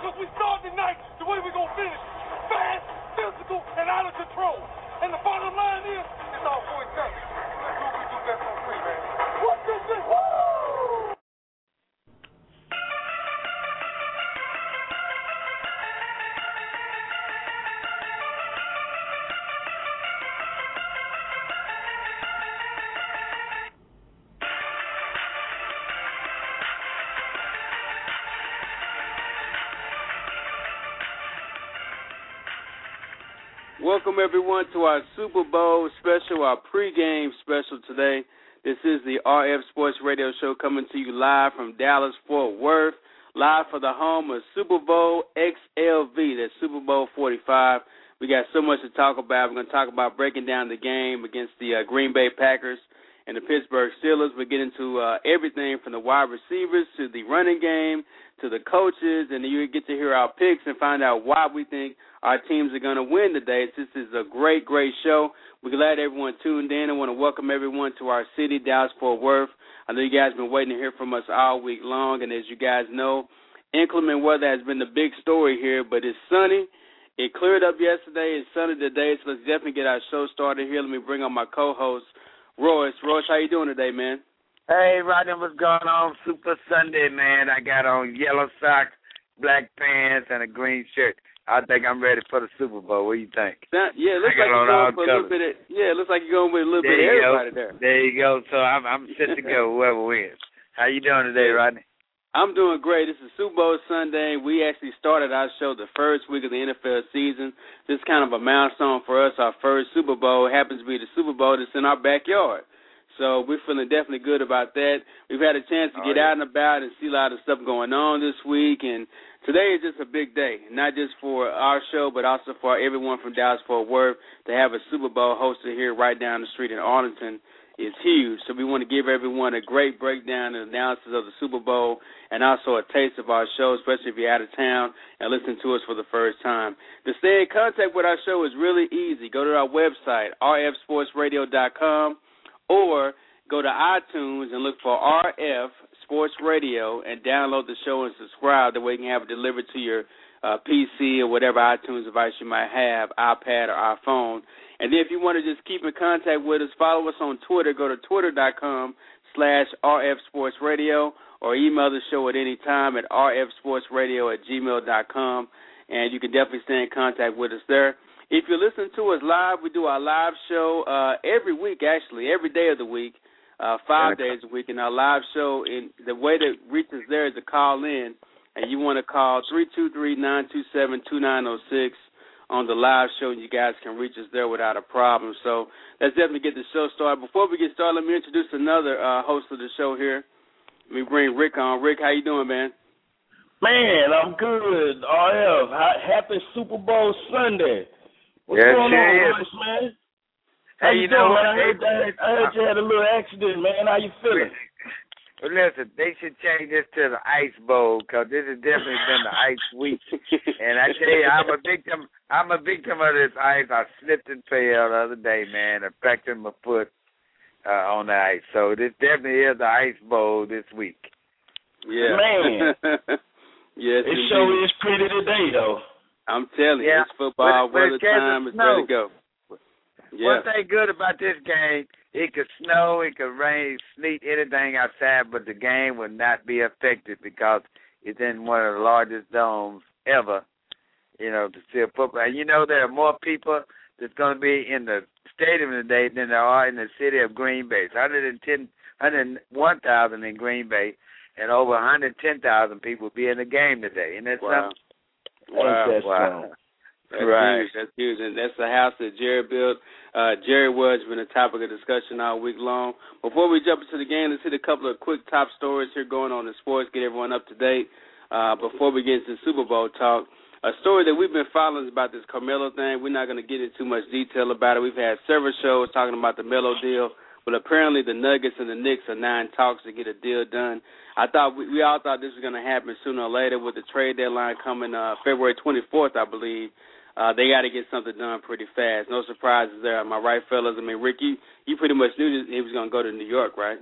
because we start the night the way we're going to finish. Fast, physical, and out of control. And the bottom line is, it's all for Welcome everyone to our Super Bowl special, our pregame special today. This is the RF Sports Radio Show coming to you live from Dallas Fort Worth, live for the home of Super Bowl XLV, that's Super Bowl 45. We got so much to talk about. We're going to talk about breaking down the game against the uh, Green Bay Packers and the Pittsburgh Steelers. We get into uh, everything from the wide receivers to the running game to the coaches, and you get to hear our picks and find out why we think our teams are going to win today. This is a great, great show. We're glad everyone tuned in. I want to welcome everyone to our city, Dallas Fort Worth. I know you guys have been waiting to hear from us all week long, and as you guys know, inclement weather has been the big story here, but it's sunny. It cleared up yesterday. It's sunny today, so let's definitely get our show started here. Let me bring on my co-host, Royce. Royce, how you doing today, man? Hey, Rodney, what's going on? Super Sunday, man. I got on yellow socks, black pants, and a green shirt. I think I'm ready for the Super Bowl. What do you think? That, yeah, it looks like you're going for a little bit of yeah, it looks like you're going with a little There bit of you go. there. There you go. So I'm I'm set to go. Whoever wins. How you doing today, Rodney? I'm doing great. This is Super Bowl Sunday. We actually started our show the first week of the NFL season. This is kind of a milestone for us. Our first Super Bowl happens to be the Super Bowl that's in our backyard. So we're feeling definitely good about that. We've had a chance to Oh, get yeah. out and about and see a lot of stuff going on this week. And today is just a big day, not just for our show, but also for everyone from Dallas Fort Worth to have a Super Bowl hosted here right down the street in Arlington is huge. So we want to give everyone a great breakdown and analysis of the Super Bowl and also a taste of our show, especially if you're out of town and listen to us for the first time. To stay in contact with our show is really easy. Go to our website, rfsportsradio.com, or go to iTunes and look for RF Sports Radio and download the show and subscribe. That way you can have it delivered to your uh, PC or whatever iTunes device you might have, iPad or iPhone. And then if you want to just keep in contact with us, follow us on Twitter. Go to twitter.com slash RF Sports Radio or email the show at any time at rfsportsradio at gmail.com. And you can definitely stay in contact with us there. If you're listening to us live, we do our live show uh, every week, actually, every day of the week, uh, five days a week. And our live show, in the way to reach us there is to call in, and you want to call three two three nine two seven two nine zero six on the live show, and you guys can reach us there without a problem. So let's definitely get the show started. Before we get started, let me introduce another uh, host of the show here. Let me bring Rick on. Rick, how you doing, man? Man, I'm good. RF, ha- happy Super Bowl Sunday. What's Yes, going on, is. Royce, man? How Hey, you, you know doing, what? man? I heard, I, heard, I heard you had a little accident, man. How you feeling? Well, listen, they should change this to the Ice Bowl because this has definitely been the Ice Week. And I tell you, I'm a victim. I'm a victim of this ice. I slipped and fell the other day, man, and fractured my foot uh, on the ice. So this definitely is the Ice Bowl this week. Yeah. Man. yes, It indeed. sure is pretty today, though. I'm telling you, Yeah. it's football but weather time. It's snow. ready to go. Yeah. One thing good about this game, it could snow, it could rain, sleet, anything outside, but the game will not be affected because it's in one of the largest domes ever, you know, to see a football. And you know there are more people that's going to be in the stadium today than there are in the city of Green Bay. It's 110, 101,000 in Green Bay, and over 110,000 people will be in the game today. And that's Wow. something. Wow. That Wow. That's right. huge. That's huge, and that's the house that Jerry built. Uh, Jerry World's been a topic of discussion all week long. Before we jump into the game, let's hit a couple of quick top stories here going on in sports. Get everyone up to date. Uh, before we get into Super Bowl talk, a story that we've been following is about this Carmelo thing. We're not going to get into too much detail about it. We've had several shows talking about the Melo deal, but apparently the Nuggets and the Knicks are now in talks to get a deal done. I thought we, we all thought this was going to happen sooner or later with the trade deadline coming uh, February 24th, I believe uh, they got to get something done pretty fast. No surprises there. I right, fellas? I mean, Rick, you, you pretty much knew he was going to go to New York, right?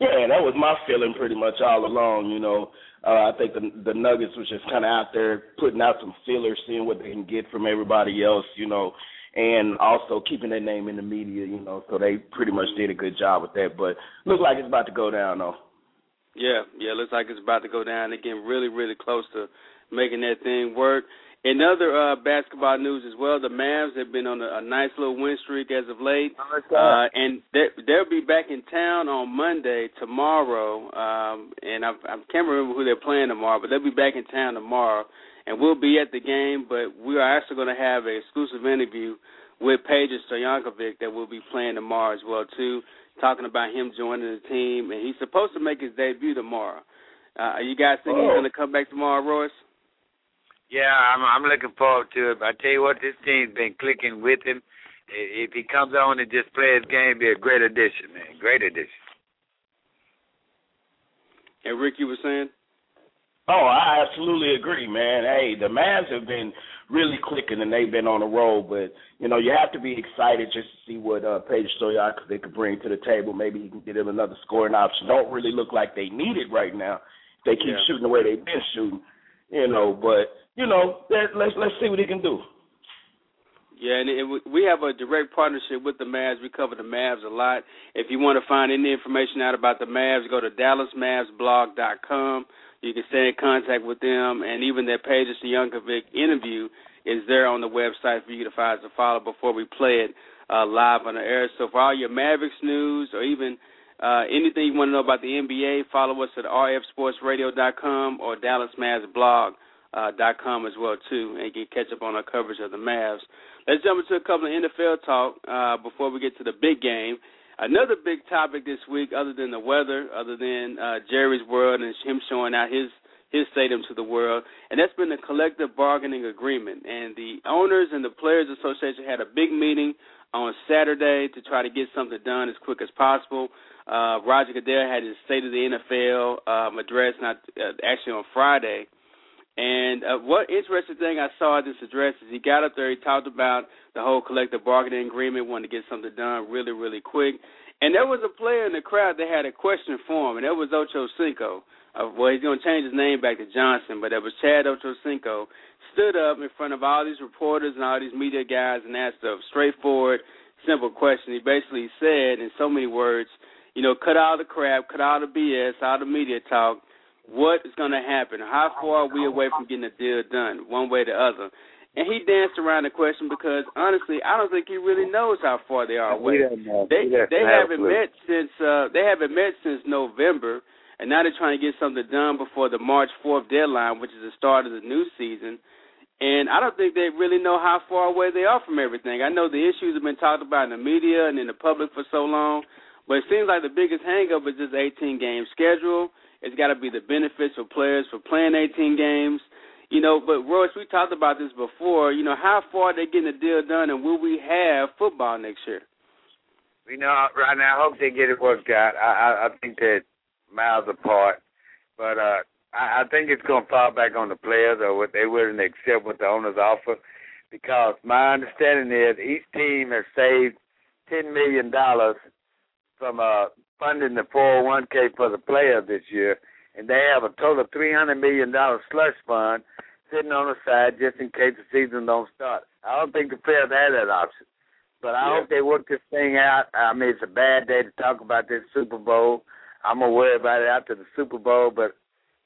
Yeah, that was my feeling pretty much all along. You know, uh, I think the the Nuggets was just kind of out there putting out some feelers, seeing what they can get from everybody else. You know, and also keeping their name in the media. You know, so they pretty much did a good job with that. But looks like it's about to go down though. Yeah, yeah, looks like it's about to go down. They're getting really, really close to making that thing work. In other uh, basketball news as well, the Mavs have been on a, a nice little win streak as of late, uh, and they, they'll be back in town on Monday tomorrow. Um, and I, I can't remember who they're playing tomorrow, but they'll be back in town tomorrow, and we'll be at the game. But we are actually going to have an exclusive interview with Peja Stojakovic that will be playing tomorrow as well too, talking about him joining the team, and he's supposed to make his debut tomorrow. Uh, you guys thinking Oh. he's going to come back tomorrow, Royce? Yeah, I'm I'm looking forward to it. But I tell you what, this team's been clicking with him. If he comes on and just plays his game, be a great addition, man. Great addition. And Rick, you were saying? Oh, I absolutely agree, man. Hey, the Mavs have been really clicking and they've been on a roll, but you know, you have to be excited just to see what uh Page Stoyak they could bring to the table. Maybe he can get him another scoring option. Don't really look like they need it right now. They keep Yeah. shooting the way they've been shooting, you know, but you know, let, let's let's see what he can do. Yeah, and it, we have a direct partnership with the Mavs. We cover the Mavs a lot. If you want to find any information out about the Mavs, go to DallasMavsBlog.com. You can stay in contact with them, and even their Peja Stojakovic interview is there on the website for you to find to follow before we play it uh, live on the air. So for all your Mavericks news or even uh, anything you want to know about the NBA, follow us at rfsportsradio.com or DallasMavsBlog uh, as well too, and get catch up on our coverage of the Mavs. Let's jump into a couple of NFL talk uh, before we get to the big game. Another big topic this week, other than the weather, other than uh, Jerry's world and him showing out his his stadium to the world, and that's been the collective bargaining agreement. And the owners and the players association had a big meeting on Saturday to try to get something done as quick as possible. Uh, Roger Goodell had his State of the NFL um, address, not uh, actually on Friday. And uh, what interesting thing I saw at this address is he got up there, he talked about the whole collective bargaining agreement, wanted to get something done really, really quick. And there was a player in the crowd that had a question for him, and that was Ocho Cinco. Uh, well, he's going to change his name back to Johnson, but that was Chad Ocho Cinco. Stood up in front of all these reporters and all these media guys and asked a straightforward, simple question. He basically said, in so many words, you know, cut all the crap, cut all the BS, all the media talk what is going to happen? How far are we away from getting a deal done, one way or the other? And he danced around the question because honestly, I don't think he really knows how far they are away. He doesn't know. They they haven't met since uh they haven't met since November, and now they're trying to get something done before the March fourth deadline, which is the start of the new season. And I don't think they really know how far away they are from everything. I know the issues have been talked about in the media and in the public for so long, but it seems like the biggest hangup is this 18 game schedule. It's got to be the benefits for players for playing 18 games. You know, but Royce, we talked about this before. You know, how far are they getting the deal done, and will we have football next year? You know, right now, I hope they get it worked out. I I, I think they're miles apart, but uh, I, I think it's going to fall back on the players or what they willing to accept what the owners offer. Because my understanding is each team has saved ten million dollars from uh, funding the 401k for the players this year, and they have a total of three hundred million dollar slush fund sitting on the side just in case the season don't start. I don't think the players have that option. But I Yeah. hope they work this thing out. I mean, it's a bad day to talk about this Super Bowl. I'm gonna worry about it after the Super Bowl, but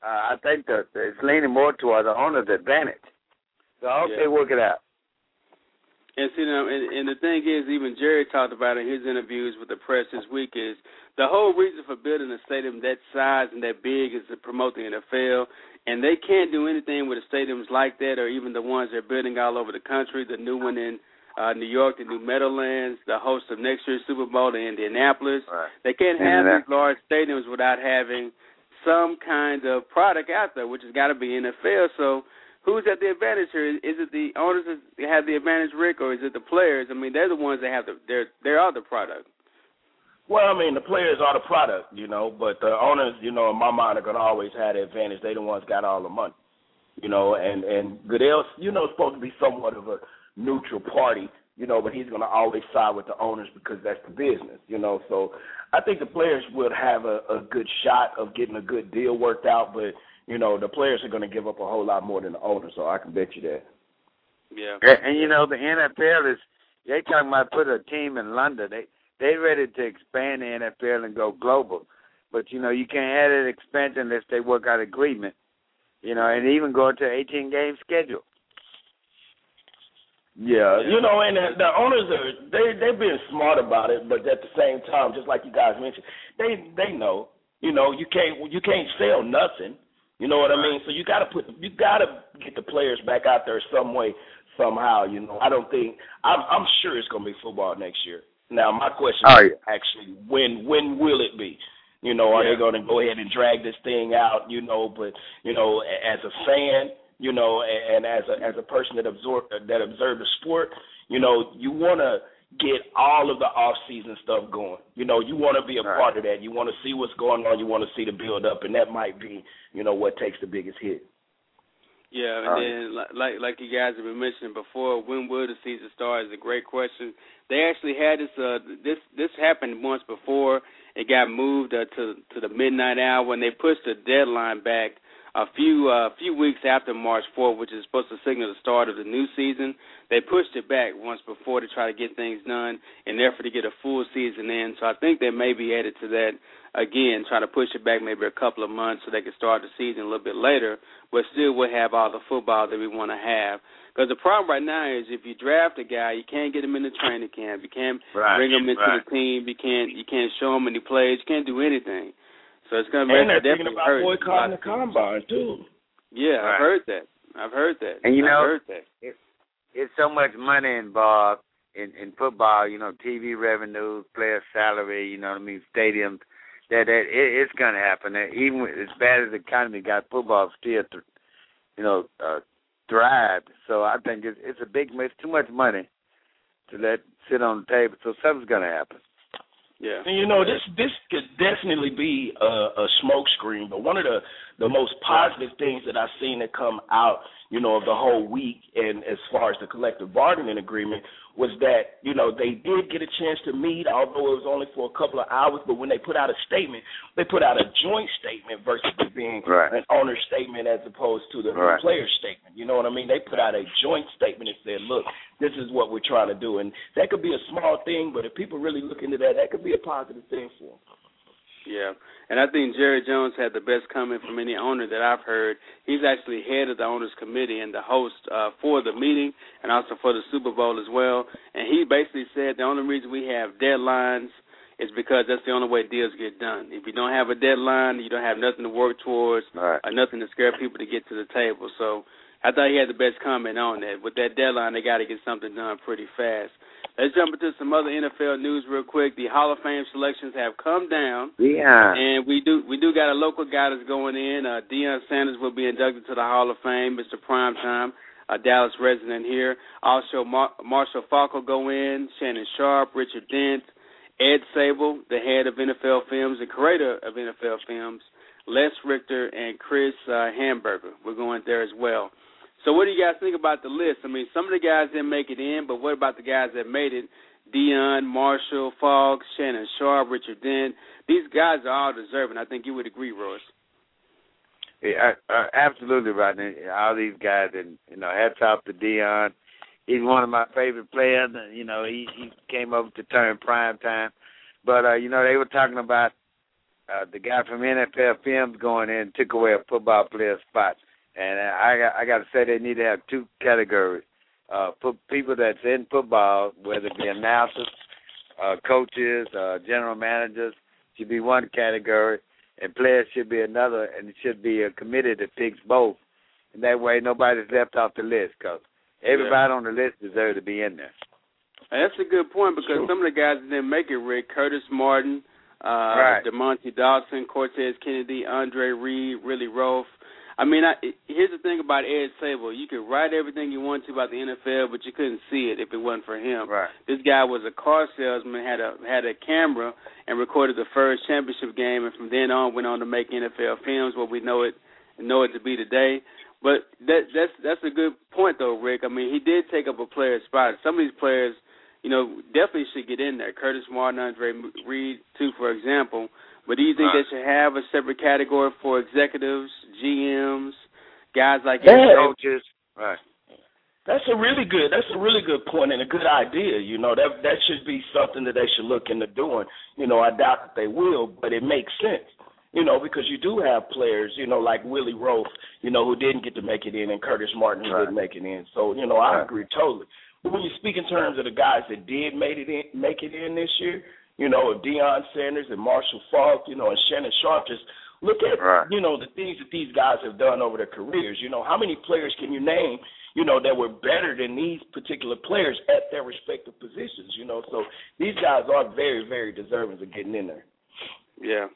uh, I think that it's leaning more toward the owner's advantage. So I hope Yeah. they work it out. And see, now, and, and the thing is, even Jerry talked about in his interviews with the press this week is the whole reason for building a stadium that size and that big is to promote the NFL. And they can't do anything with the stadiums like that, or even the ones they're building all over the country. The new one in uh, New York, the new Meadowlands, the host of next year's Super Bowl, in Indianapolis. Right. They can't have these large stadiums without having some kind of product out there, which has got to be NFL. So who's at the advantage here? Is it the owners that have the advantage, Rick, or is it the players? I mean, they're the ones that have the they're they are the product. Well, I mean, the players are the product, you know, but the owners, you know, in my mind, are to always have the advantage. They the ones got all the money, you know, and and Goodell's, you know, supposed to be somewhat of a neutral party, you know, but he's going to always side with the owners because that's the business, you know. So I think the players would have a, a good shot of getting a good deal worked out, but you know, the players are going to give up a whole lot more than the owners. So I can bet you that. Yeah. And, and you know, the NFL is they talking about put a team in London. They they ready to expand the NFL and go global. But you know, you can't have that expansion unless they work out agreement. You know, and even go to 18 game schedule. Yeah, you know, and the, the owners are they they're being smart about it, but at the same time, just like you guys mentioned, they they know, you know, you can't you can't sell nothing. You know what I mean? So you got to put you got to get the players back out there some way somehow. You know, I don't think I'm I'm sure it's going to be football next year. Now my question Oh, is actually when when will it be? You know, are Yeah. they going to go ahead and drag this thing out? You know, but you know, as a fan, you know, a- and as a as a person that absorb that observed the sport, you know, you want to get all of the off season stuff going. You know, you want to be a Right. part of that. You want to see what's going on. You want to see the build up, and that might be, you know, what takes the biggest hit. Yeah, and All right. then li- like like you guys have been mentioning before, when will the season start is a great question. They actually had this uh this this happened once before. It got moved uh, to to the midnight hour when they pushed the deadline back a few uh few weeks after March 4th, which is supposed to signal the start of the new season. They pushed it back once before to try to get things done and therefore to get a full season in. So I think they may be headed to that again, trying to push it back maybe a couple of months so they can start the season a little bit later, but still will have all the football that we want to have. Because the problem right now is if you draft a guy, you can't get him in the training camp. You can't Right, bring him into right. the team. You can't you can't show him any plays. You can't do anything. So it's going to And they're thinking about hurt. boycotting the combine too. Yeah, Right. I've heard that. I've heard that. And you I've know- heard that. It's so much money involved in in football. You know, TV revenue, player salary. You know what I mean? Stadiums. That that it, it's gonna happen. And even with, as bad as the economy got, football still, th- you know, uh, thrived. So I think it's it's a big. It's too much money to let sit on the table. So something's gonna happen. Yeah. And you know, this this could definitely be a, a smoke screen, but one of the the most positive things that I've seen that come out, you know, of the whole week, and as far as the collective bargaining agreement, was that you know they did get a chance to meet, although it was only for a couple of hours. But when they put out a statement, they put out a joint statement versus it being Right. an owner statement as opposed to the Right. player statement. You know what I mean? They put out a joint statement and said, "Look, this is what we're trying to do," and that could be a small thing, but if people really look into that, that could be a positive thing for them. Yeah, and I think Jerry Jones had the best comment from any owner that I've heard. He's actually head of the owners committee and the host uh, for the meeting and also for the Super Bowl as well. And he basically said the only reason we have deadlines is because that's the only way deals get done. If you don't have a deadline, you don't have nothing to work towards, Right. or nothing to scare people to get to the table. So I thought he had the best comment on that. With that deadline, they got to get something done pretty fast. Let's jump into some other NFL news real quick. The Hall of Fame selections have come down. Yeah. And we do we do got a local guy that's going in. Uh, Deion Sanders will be inducted to the Hall of Fame. Mr. Primetime, a Dallas resident here. Also, Mar- Marshall Faulk will go in. Shannon Sharpe, Richard Dent, Ed Sabol, the head of NFL Films and creator of NFL Films, Les Richter, and Chris uh, Hanburger. We're going there as well. So, what do you guys think about the list? I mean, some of the guys didn't make it in, but what about the guys that made it? Deion, Marshall, Faulk, Shannon Sharpe, Richard Dent. These guys are all deserving. I think you would agree, Royce. Yeah, uh, absolutely. And all these guys, and you know, hats off to Deion. He's one of my favorite players. You know, he he came over to turn prime time. But uh, you know, they were talking about uh, the guy from NFL Films going in and took away a football player's spot. And I got I got to say they need to have two categories. uh, for people that's in football, whether it be announcers, uh, coaches, uh, general managers, should be one category, and players should be another, and it should be a committee that picks both. And that way, nobody's left off the list because everybody yeah. on the list deserves to be in there. That's a good point because sure. some of the guys that didn't make it, Rick Curtis Martin, uh, right. Dermontti Dawson, Cortez Kennedy, Andre Reed, Willie Roaf. I mean, I, here's the thing about Ed Sabol. You could write everything you want to about the NFL, but you couldn't see it if it wasn't for him. Right. This guy was a car salesman, had a had a camera, and recorded the first championship game, and from then on went on to make NFL films, what we know it know it to be today. But that that's that's a good point though, Rick. I mean, he did take up a player's spot. Some of these players, you know, definitely should get in there. Curtis Martin, Andre Reed, too, for example. But do you think right. they should have a separate category for executives, GMs, guys like yeah. coaches? Right. That's a really good. That's a really good point and a good idea. You know that that should be something that they should look into doing. You know, I doubt that they will, but it makes sense. You know, because you do have players, you know, like Willie Roaf, you know, who didn't get to make it in, and Curtis Martin who right. didn't make it in. So, you know, I agree totally. But when you speak in terms of the guys that did made it in, make it in this year, you know, Deion Sanders and Marshall Faulk, you know, and Shannon Sharpe. Just look at, right. you know, the things that these guys have done over their careers. You know, how many players can you name, you know, that were better than these particular players at their respective positions? You know, so these guys are very, very deserving of getting in there. Yeah.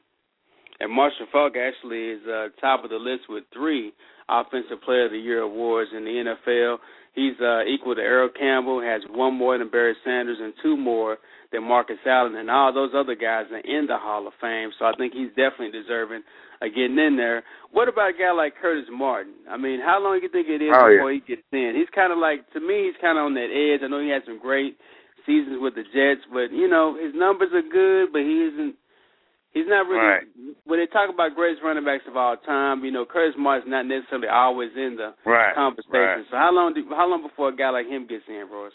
And Marshall Faulk actually is uh, top of the list with three Offensive Player of the Year awards in the NFL. He's uh, equal to Earl Campbell, has one more than Barry Sanders, and two more than Marcus Allen, and all those other guys are in the Hall of Fame. So I think he's definitely deserving of getting in there. What about a guy like Curtis Martin? I mean, how long do you think it is oh, before yeah. he gets in? He's kind of like to me, he's kind of on that edge. I know he had some great seasons with the Jets, but you know his numbers are good, but he isn't. He's not really. Right. When they talk about greatest running backs of all time, you know Curtis Martin's not necessarily always in the right. conversation. Right. So how long? Do, how long before a guy like him gets in, Royce?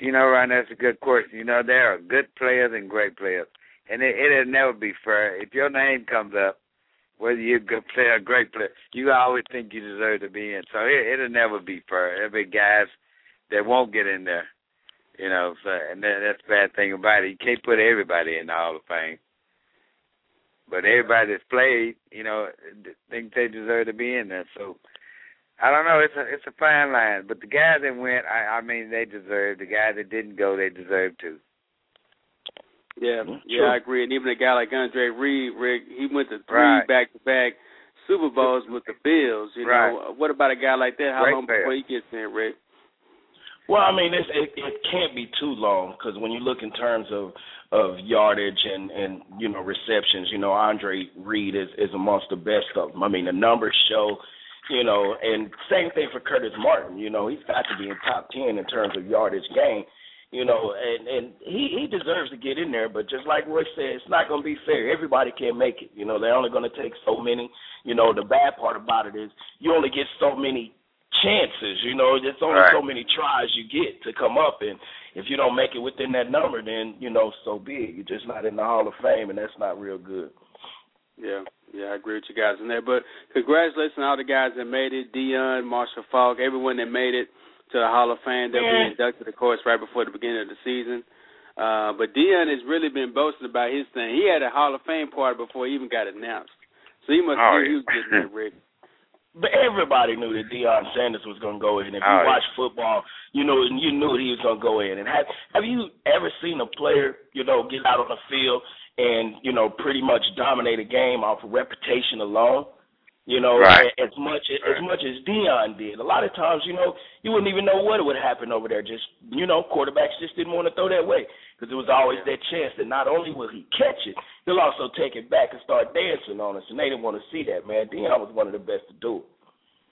You know, Ryan, that's a good question. You know, there are good players and great players, and it, it'll never be fair. If your name comes up, whether you're a good player or great player, you always think you deserve to be in. So it, it'll never be fair. There'll be guys that won't get in there. You know, so and that, that's the bad thing about it. You can't put everybody in the Hall of Fame. But everybody that's played, you know, think they deserve to be in there. So I don't know. It's a it's a fine line, but the guys that went, I, I mean, they deserve. The guys that didn't go, they deserve to. Yeah, mm-hmm. yeah, I agree. And even a guy like Andre Reed, Rick, he went to three right. back-to-back Super Bowls with the Bills. You right. know, what about a guy like that? How Great long player. before he gets in, Rick? Well, I mean, it's, it it can't be too long because when you look in terms of of yardage and and you know receptions, you know Andre Reed is is amongst the best of them. I mean, the numbers show you know, and same thing for Curtis Martin. You know, he's got to be in top ten in terms of yardage gain. You know, and and he he deserves to get in there. But just like Roy said, it's not going to be fair. Everybody can't make it. You know, they're only going to take so many. You know, the bad part about it is you only get so many chances. You know, there's only right. so many tries you get to come up, and if you don't make it within that number, then you know, so be it. You're just not in the Hall of Fame, and that's not real good. Yeah, yeah, I agree with you guys in there. But congratulations to all the guys that made it, Deion, Marshall Faulk, everyone that made it to the Hall of Fame. They'll Yeah. be inducted, of course, right before the beginning of the season. Uh, but Deion has really been boasting about his thing. He had a Hall of Fame party before he even got announced. So he must Oh, knew he yeah. was getting it, Rick. But everybody knew that Deion Sanders was going to go in. If you Oh, yeah. watch football, you know you knew he was going to go in. And have have you ever seen a player, you know, get out on the field and you know pretty much dominate a game off of reputation alone? You know, Right. as much as Right. much as Deion did. A lot of times, you know, you wouldn't even know what would happen over there. Just you know, quarterbacks just didn't want to throw that way because there was always that chance that not only will he catch it, he'll also take it back and start dancing on us, and they didn't want to see that. Man, Deion was one of the best to do.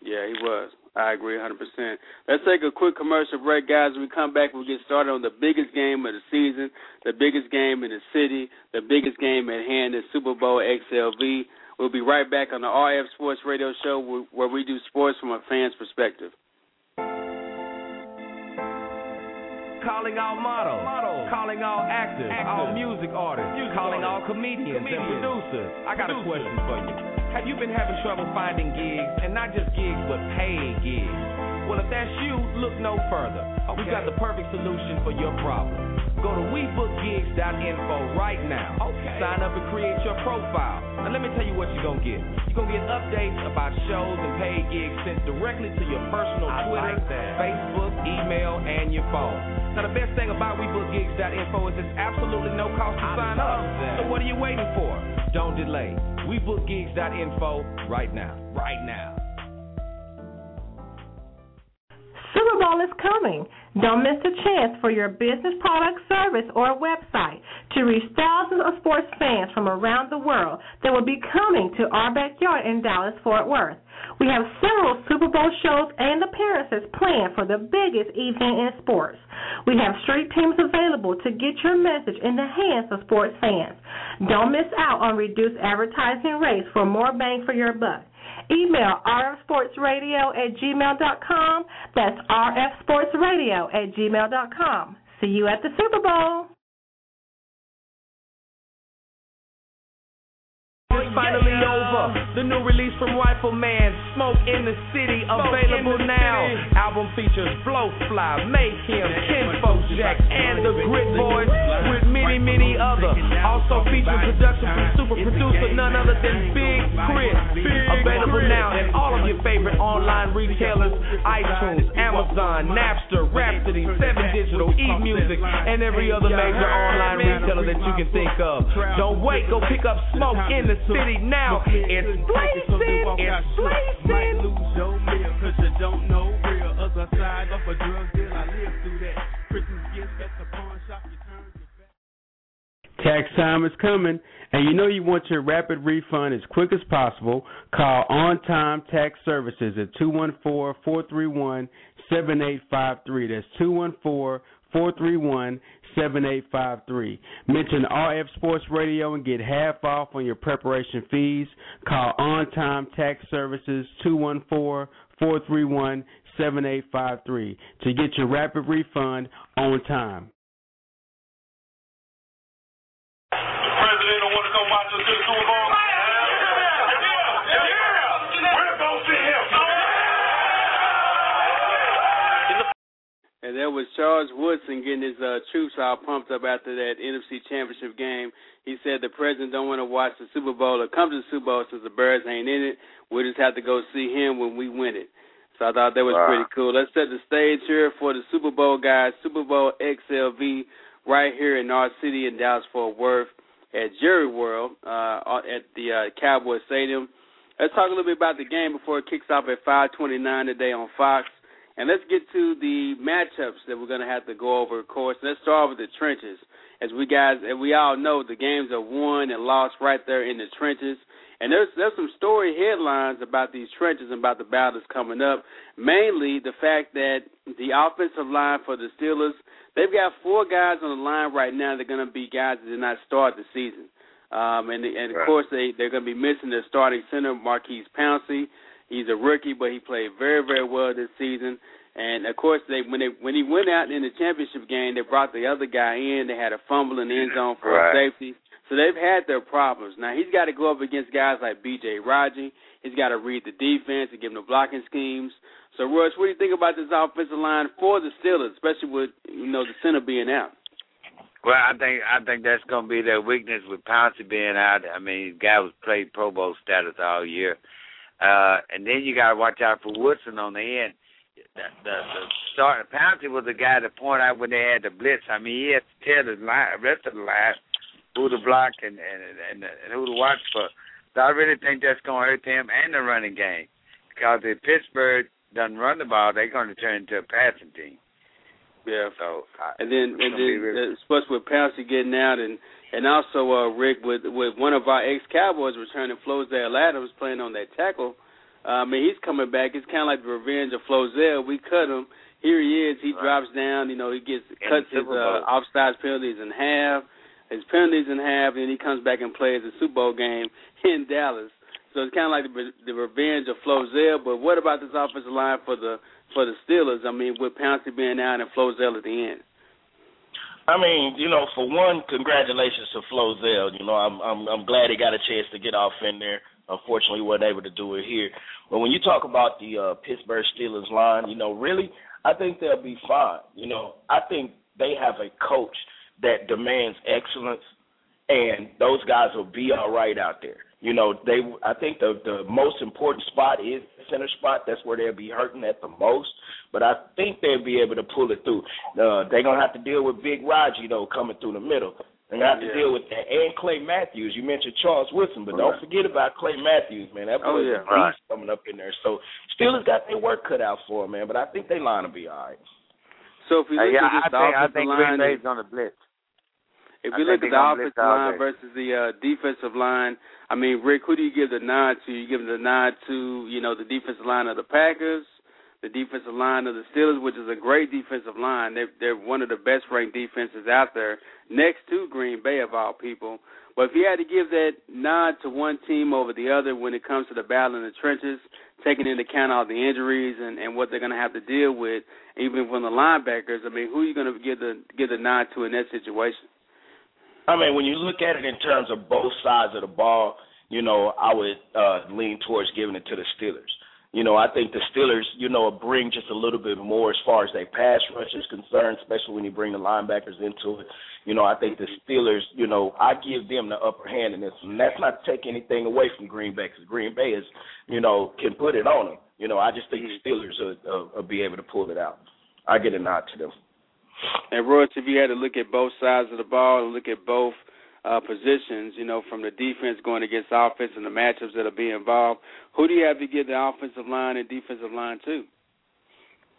Yeah, he was. I agree 100%. Let's take a quick commercial break, guys. When we come back, we'll get started on the biggest game of the season, the biggest game in the city, the biggest game at hand is Super Bowl XLV. We'll be right back on the RF Sports Radio Show where- where we do sports from a fan's perspective. Calling all models, calling all actors, all music artists, calling all comedians, and producers. I got a question for you. Have you been having trouble finding gigs, and not just gigs, but paid gigs? Well, if that's you, look no further. Okay. We've got the perfect solution for your problem. Go to WeBookGigs.info right now. Okay. Sign up and create your profile. Now let me tell you what you're gonna get. You're gonna get updates about shows and paid gigs sent directly to your personal I Twitter, like Facebook, email, and your phone. Now the best thing about WeBookGigs.info is it's absolutely no cost to I sign up. That. So what are you waiting for? Don't delay. WeBookGigs.info right now. Right now. Super Bowl is coming. Don't miss the chance for your business product, service, or website to reach thousands of sports fans from around the world that will be coming to our backyard in Dallas, Fort Worth. We have several Super Bowl shows and appearances planned for the biggest event in sports. We have street teams available to get your message in the hands of sports fans. Don't miss out on reduced advertising rates for more bang for your buck. Email rfsportsradio at gmail.com. That's rfsportsradio at gmail.com. See you at the Super Bowl. It's finally over. The new release from Rifleman, Smoke in the City, available now. Album features Blowfly, Make Him, Kinfolk Jack, and the Grit Boys, with many, many other. Also features production from super producer none other than Big Chris. Available now at all of your favorite online retailers: iTunes, Amazon, Napster, Rhapsody, Seven Digital, E Music, and every other major online retailer that you can think of. Don't wait, go pick up Smoke in the city now. It's blazing. It's blazing. lose your meal cause you don't know real. Other side of a drug deal, I live through that. Christmas gifts at the pawn shop, you turn your back. Tax time is coming, and you know you want your rapid refund as quick as possible. Call On Time Tax Services at 214 431 7853. That's 214 431 7853. Mention RF Sports Radio and get half off on your preparation fees. Call On Time Tax Services 214 431 7853 to get your rapid refund on time. And there was Charles Woodson getting his uh, troops all pumped up after that NFC Championship game. He said the president don't want to watch the Super Bowl or come to the Super Bowl since the Bears ain't in it. We just have to go see him when we win it. So I thought that was wow. pretty cool. Let's set the stage here for the Super Bowl guys. Super Bowl XLV right here in our city in Dallas Fort Worth at Jerry World uh, at the uh, Cowboy Stadium. Let's talk a little bit about the game before it kicks off at 5:29 today on Fox. And let's get to the matchups that we're going to have to go over, of course. Let's start with the trenches. As we guys, as we all know, the games are won and lost right there in the trenches. And there's there's some story headlines about these trenches and about the battles coming up. Mainly the fact that the offensive line for the Steelers, they've got four guys on the line right now. They're going to be guys that did not start the season. Um, and and of right. course they they're going to be missing their starting center Maurkice Pouncey. He's a rookie, but he played very, very well this season. And of course, they when they when he went out in the championship game, they brought the other guy in. They had a fumble in the end zone for right. a safety. So they've had their problems. Now he's got to go up against guys like B.J. Raji. He's got to read the defense and give them the blocking schemes. So, Rush, what do you think about this offensive line for the Steelers, especially with you know the center being out? Well, I think I think that's going to be their weakness with Pouncey being out. I mean, the guy was played Pro Bowl status all year. Uh, and then you got to watch out for Woodson on the end. The, the, the start Pouncey was the guy to point out when they had the blitz. I mean, he had to tell the line, rest of the line who to block and and and, and who to watch for. So I really think that's going to hurt him and the running game because if Pittsburgh doesn't run the ball, they're going to turn into a passing team. Yeah. So and then and then really... especially with Pouncey getting out and and also, uh, Rick, with with one of our ex Cowboys returning, Flozell Adams playing on that tackle. Uh, I mean, he's coming back. It's kind of like the revenge of Flozell. We cut him. Here he is. He right. drops down. You know, he gets cuts his uh, offside penalties in half, his penalties in half, and then he comes back and plays the Super Bowl game in Dallas. So it's kind of like the, the revenge of Flozell. But what about this offensive line for the for the Steelers? I mean, with Pouncey being out and Flozell at the end. I mean, you know, for one, congratulations to Flozell. You know, I'm I'm I'm glad he got a chance to get off in there. unfortunately, wasn't able to do it here. But when you talk about the uh, Pittsburgh Steelers line, you know, really, I think they'll be fine. You know, I think they have a coach that demands excellence, and those guys will be all right out there. You know, they. I think the the most important spot is the center spot. That's where they'll be hurting at the most. But I think they'll be able to pull it through. Uh, they're gonna have to deal with Big Raji though coming through the middle. They're gonna have to deal with that and Clay Matthews. You mentioned Charles Woodson, but don't forget about Clay Matthews, man. That Oh, boy's yeah. a beast coming up in there. So Steelers got their work cut out for them, man. But I think they line will be all right. So if we Uh, look yeah, at I just the think I offensive think line, Green Bay's on the blitz. If we look at the offensive line versus the uh, defensive line, I mean, Rick, who do you give the nod to? You give the nod to, you know, the defensive line of the Packers, the defensive line of the Steelers, which is a great defensive line. They're, they're one of the best ranked defenses out there, next to Green Bay of all people. But if you had to give that nod to one team over the other when it comes to the battle in the trenches, taking into account all the injuries and, and what they're going to have to deal with, even from the linebackers, I mean, who are you going to give the give the nod to in that situation? I mean, when you look at it in terms of both sides of the ball, you know, I would uh, lean towards giving it to the Steelers. You know, I think the Steelers, you know, bring just a little bit more as far as their pass rush is concerned, especially when you bring the linebackers into it. You know, I think the Steelers, you know, I give them the upper hand in this, and that's not to take anything away from Green Bay because Green Bay is, you know, can put it on them. You know, I just think the Steelers will, will, will be able to pull it out. I get a nod to them. And Royce, if you had to look at both sides of the ball and look at both uh, positions, you know, from the defense going against offense and the matchups that'll be involved, who do you have to give the offensive line and defensive line to?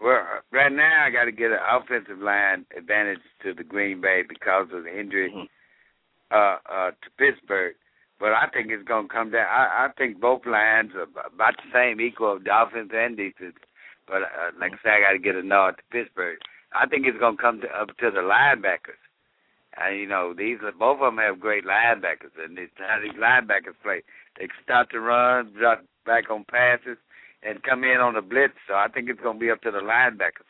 Well, right now I got to get an offensive line advantage to the Green Bay because of the injury Mm-hmm. uh, uh, to Pittsburgh. But I think it's going to come down. I, I think both lines are about the same, equal of the offense and defense. But uh, like I say, I got to get a nod to Pittsburgh. I think it's going to come to, up to the linebackers. And you know, these both of them have great linebackers, and it's how these linebackers play. They can start to run, drop back on passes, and come in on the blitz. So I think it's going to be up to the linebackers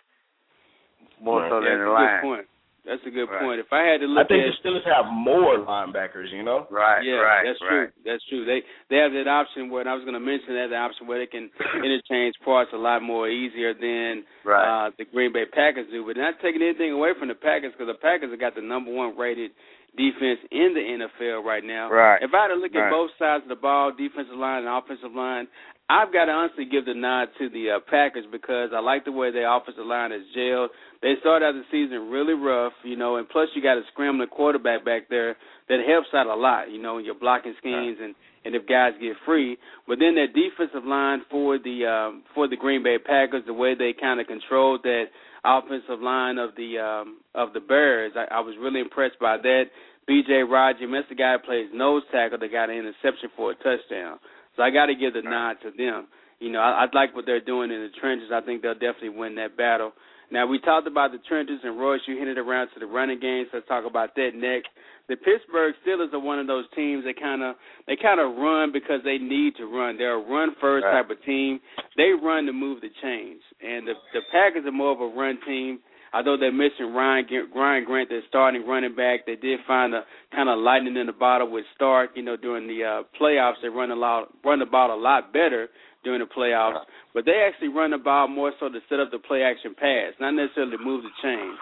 more so Yeah, than the a good point. That's a good Right. point. If I had to look, I look think at the Steelers have more linebackers, you know? Right, yeah, right, that's right. true. That's true. They they have that option where and I was going to mention that the option where they can interchange parts a lot more easier than Right. uh, the Green Bay Packers do. But not taking anything away from the Packers because the Packers have got the number one rated defense in the NFL right now. Right. If I had to look at Right. both sides of the ball, defensive line and offensive line, I've got to honestly give the nod to the uh, Packers because I like the way their offensive line is gelled. They started out the season really rough, you know, and plus you got a scrambling quarterback back there that helps out a lot, you know, in your blocking schemes and and if guys get free. But then that defensive line for the um, for the Green Bay Packers, the way they kind of controlled that offensive line of the um, of the Bears, I, I was really impressed by that. B.J. Raji, that's the guy who plays nose tackle that got an interception for a touchdown. So I got to give the nod to them. You know, I, I like what they're doing in the trenches. I think they'll definitely win that battle. Now we talked about the trenches, and Royce, you hinted around to the running game. So let's talk about that next. The Pittsburgh Steelers are one of those teams that kind of they kind of run because they need to run. They're a run first Right. type of team. They run to move the chains, and the the Packers are more of a run team. Although they're missing Ryan Ryan Grant, their starting running back, they did find a kind of lightning in the bottle with Stark. You know, during the uh, playoffs, they run a lot, run the ball a lot better during the playoffs. But they actually run the ball more so to set up the play action pass, not necessarily move the chains.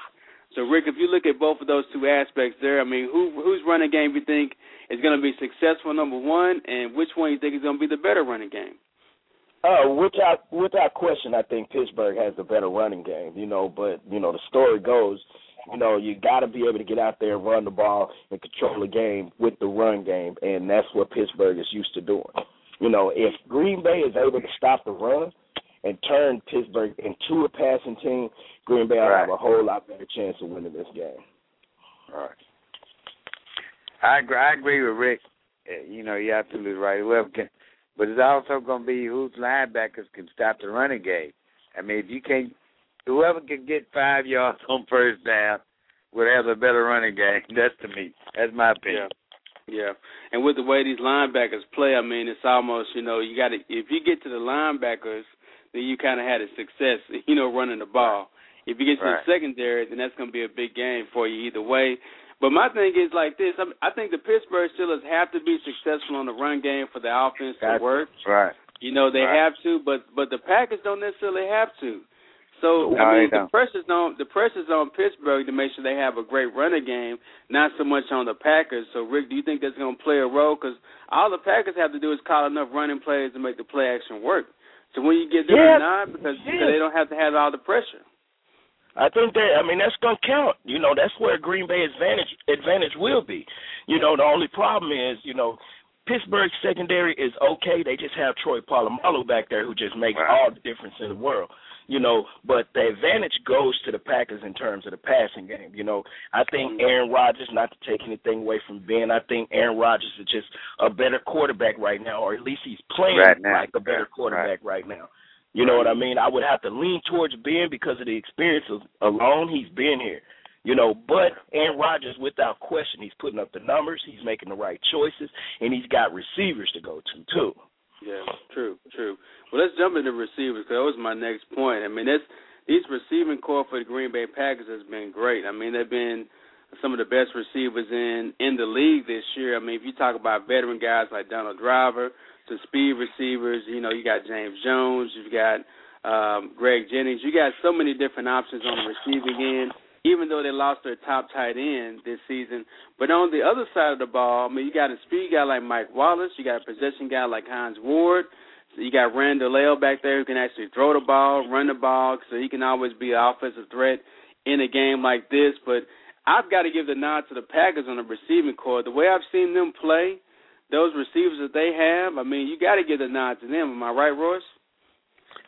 So, Rick, if you look at both of those two aspects there, I mean, who whose running game you think is going to be successful? Number one, and which one you think is going to be the better running game? Uh, without without question, I think Pittsburgh has the better running game. You know, but you know the story goes, you know, you got to be able to get out there and run the ball and control the game with the run game, and that's what Pittsburgh is used to doing. You know, if Green Bay is able to stop the run and turn Pittsburgh into a passing team, Green Bay will Right. have a whole lot better chance of winning this game. Right. I agree, I agree with Rick. Uh, You know, you're absolutely right. Whoever can, but it's also going to be whose linebackers can stop the running game. I mean, if you can't, whoever can get five yards on first down would have a better running game. That's to me. That's my opinion. Yeah, and with the way these linebackers play, I mean, it's almost you know you got to if you get to the linebackers, then you kind of had a success, you know, running the ball. If you get to Right. the secondary, then that's going to be a big game for you either way. But my thing is like this. I, I think the Pittsburgh Steelers have to be successful on the run game for the offense to work. Right. You know they Right. have to, but but the Packers don't necessarily have to. So No, I mean the pressure's on the pressure's on Pittsburgh to make sure they have a great running game, not so much on the Packers. So Rick, do you think that's going to play a role? Because all the Packers have to do is call enough running plays to make the play action work. So when you get them Yeah, or not, because, yeah. because they don't have to have all the pressure. I think that I mean that's gonna count. You know, that's where Green Bay advantage advantage will be. You know, the only problem is, you know, Pittsburgh's secondary is okay. They just have Troy Polamalu back there who just makes all the difference in the world. You know, but the advantage goes to the Packers in terms of the passing game. You know, I think mm-hmm. Aaron Rodgers, not to take anything away from Ben, I think Aaron Rodgers is just a better quarterback right now, or at least he's playing Right now. like a better quarterback right now. You know what I mean? I would have to lean towards Ben because of the experience of, alone. He's been here. You know, but Aaron Rodgers, without question, he's putting up the numbers. He's making the right choices, and he's got receivers to go to too. Yeah, true, true. Well, let's jump into receivers because that was my next point. I mean, this these receiving core for the Green Bay Packers has been great. I mean, they've been some of the best receivers in in the league this year. I mean, if you talk about veteran guys like Donald Driver, to speed receivers, you know, you got James Jones, you've got um, Greg Jennings. You got so many different options on the receiving end. Even though they lost their top tight end this season, but on the other side of the ball, I mean, you got a speed guy like Mike Wallace, you got a possession guy like Hines Ward, so you got Randle El back there who can actually throw the ball, run the ball, so he can always be an offensive threat in a game like this. But I've got to give the nod to the Packers on the receiving core. The way I've seen them play, those receivers that they have, I mean, you got to give the nod to them. Am I right, Royce?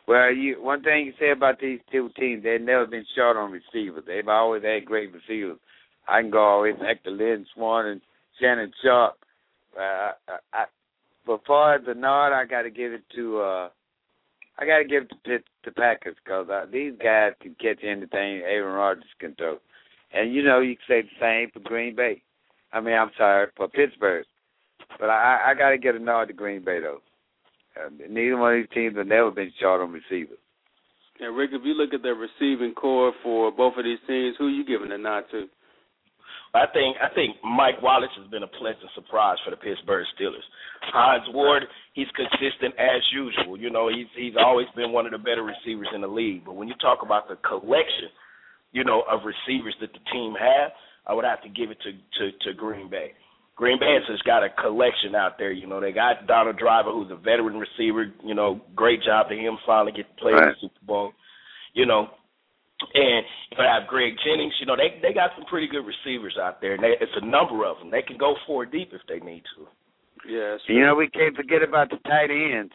Well, you one thing you say about these two teams, they've never been short on receivers. They've always had great receivers. I can go back to Lynn Swann and Shannon Sharpe. Uh, I, I, but far as the nod, I got to give it to uh, I got to give it to Pitt, the Packers because uh, these guys can catch anything Aaron Rodgers can throw. And you know, you can say the same for Green Bay. I mean, I'm sorry for Pittsburgh, but I, I got to get a nod to Green Bay though. Uh, neither one of these teams have never been short on receivers. And Rick, if you look at the receiving core for both of these teams, who you giving the nod to? I think I think Mike Wallace has been a pleasant surprise for the Pittsburgh Steelers. Hines Ward, he's consistent as usual. You know, he's he's always been one of the better receivers in the league. But when you talk about the collection, you know, of receivers that the team have, I would have to give it to to, to Green Bay. Green Bay has got a collection out there. You know, they got Donald Driver, who's a veteran receiver. You know, great job to him finally get to play in the Super Bowl. You know, and you have Greg Jennings. You know, they they got some pretty good receivers out there. And they, it's a number of them. They can go four deep if they need to. Yeah, You know, we can't forget about the tight ends.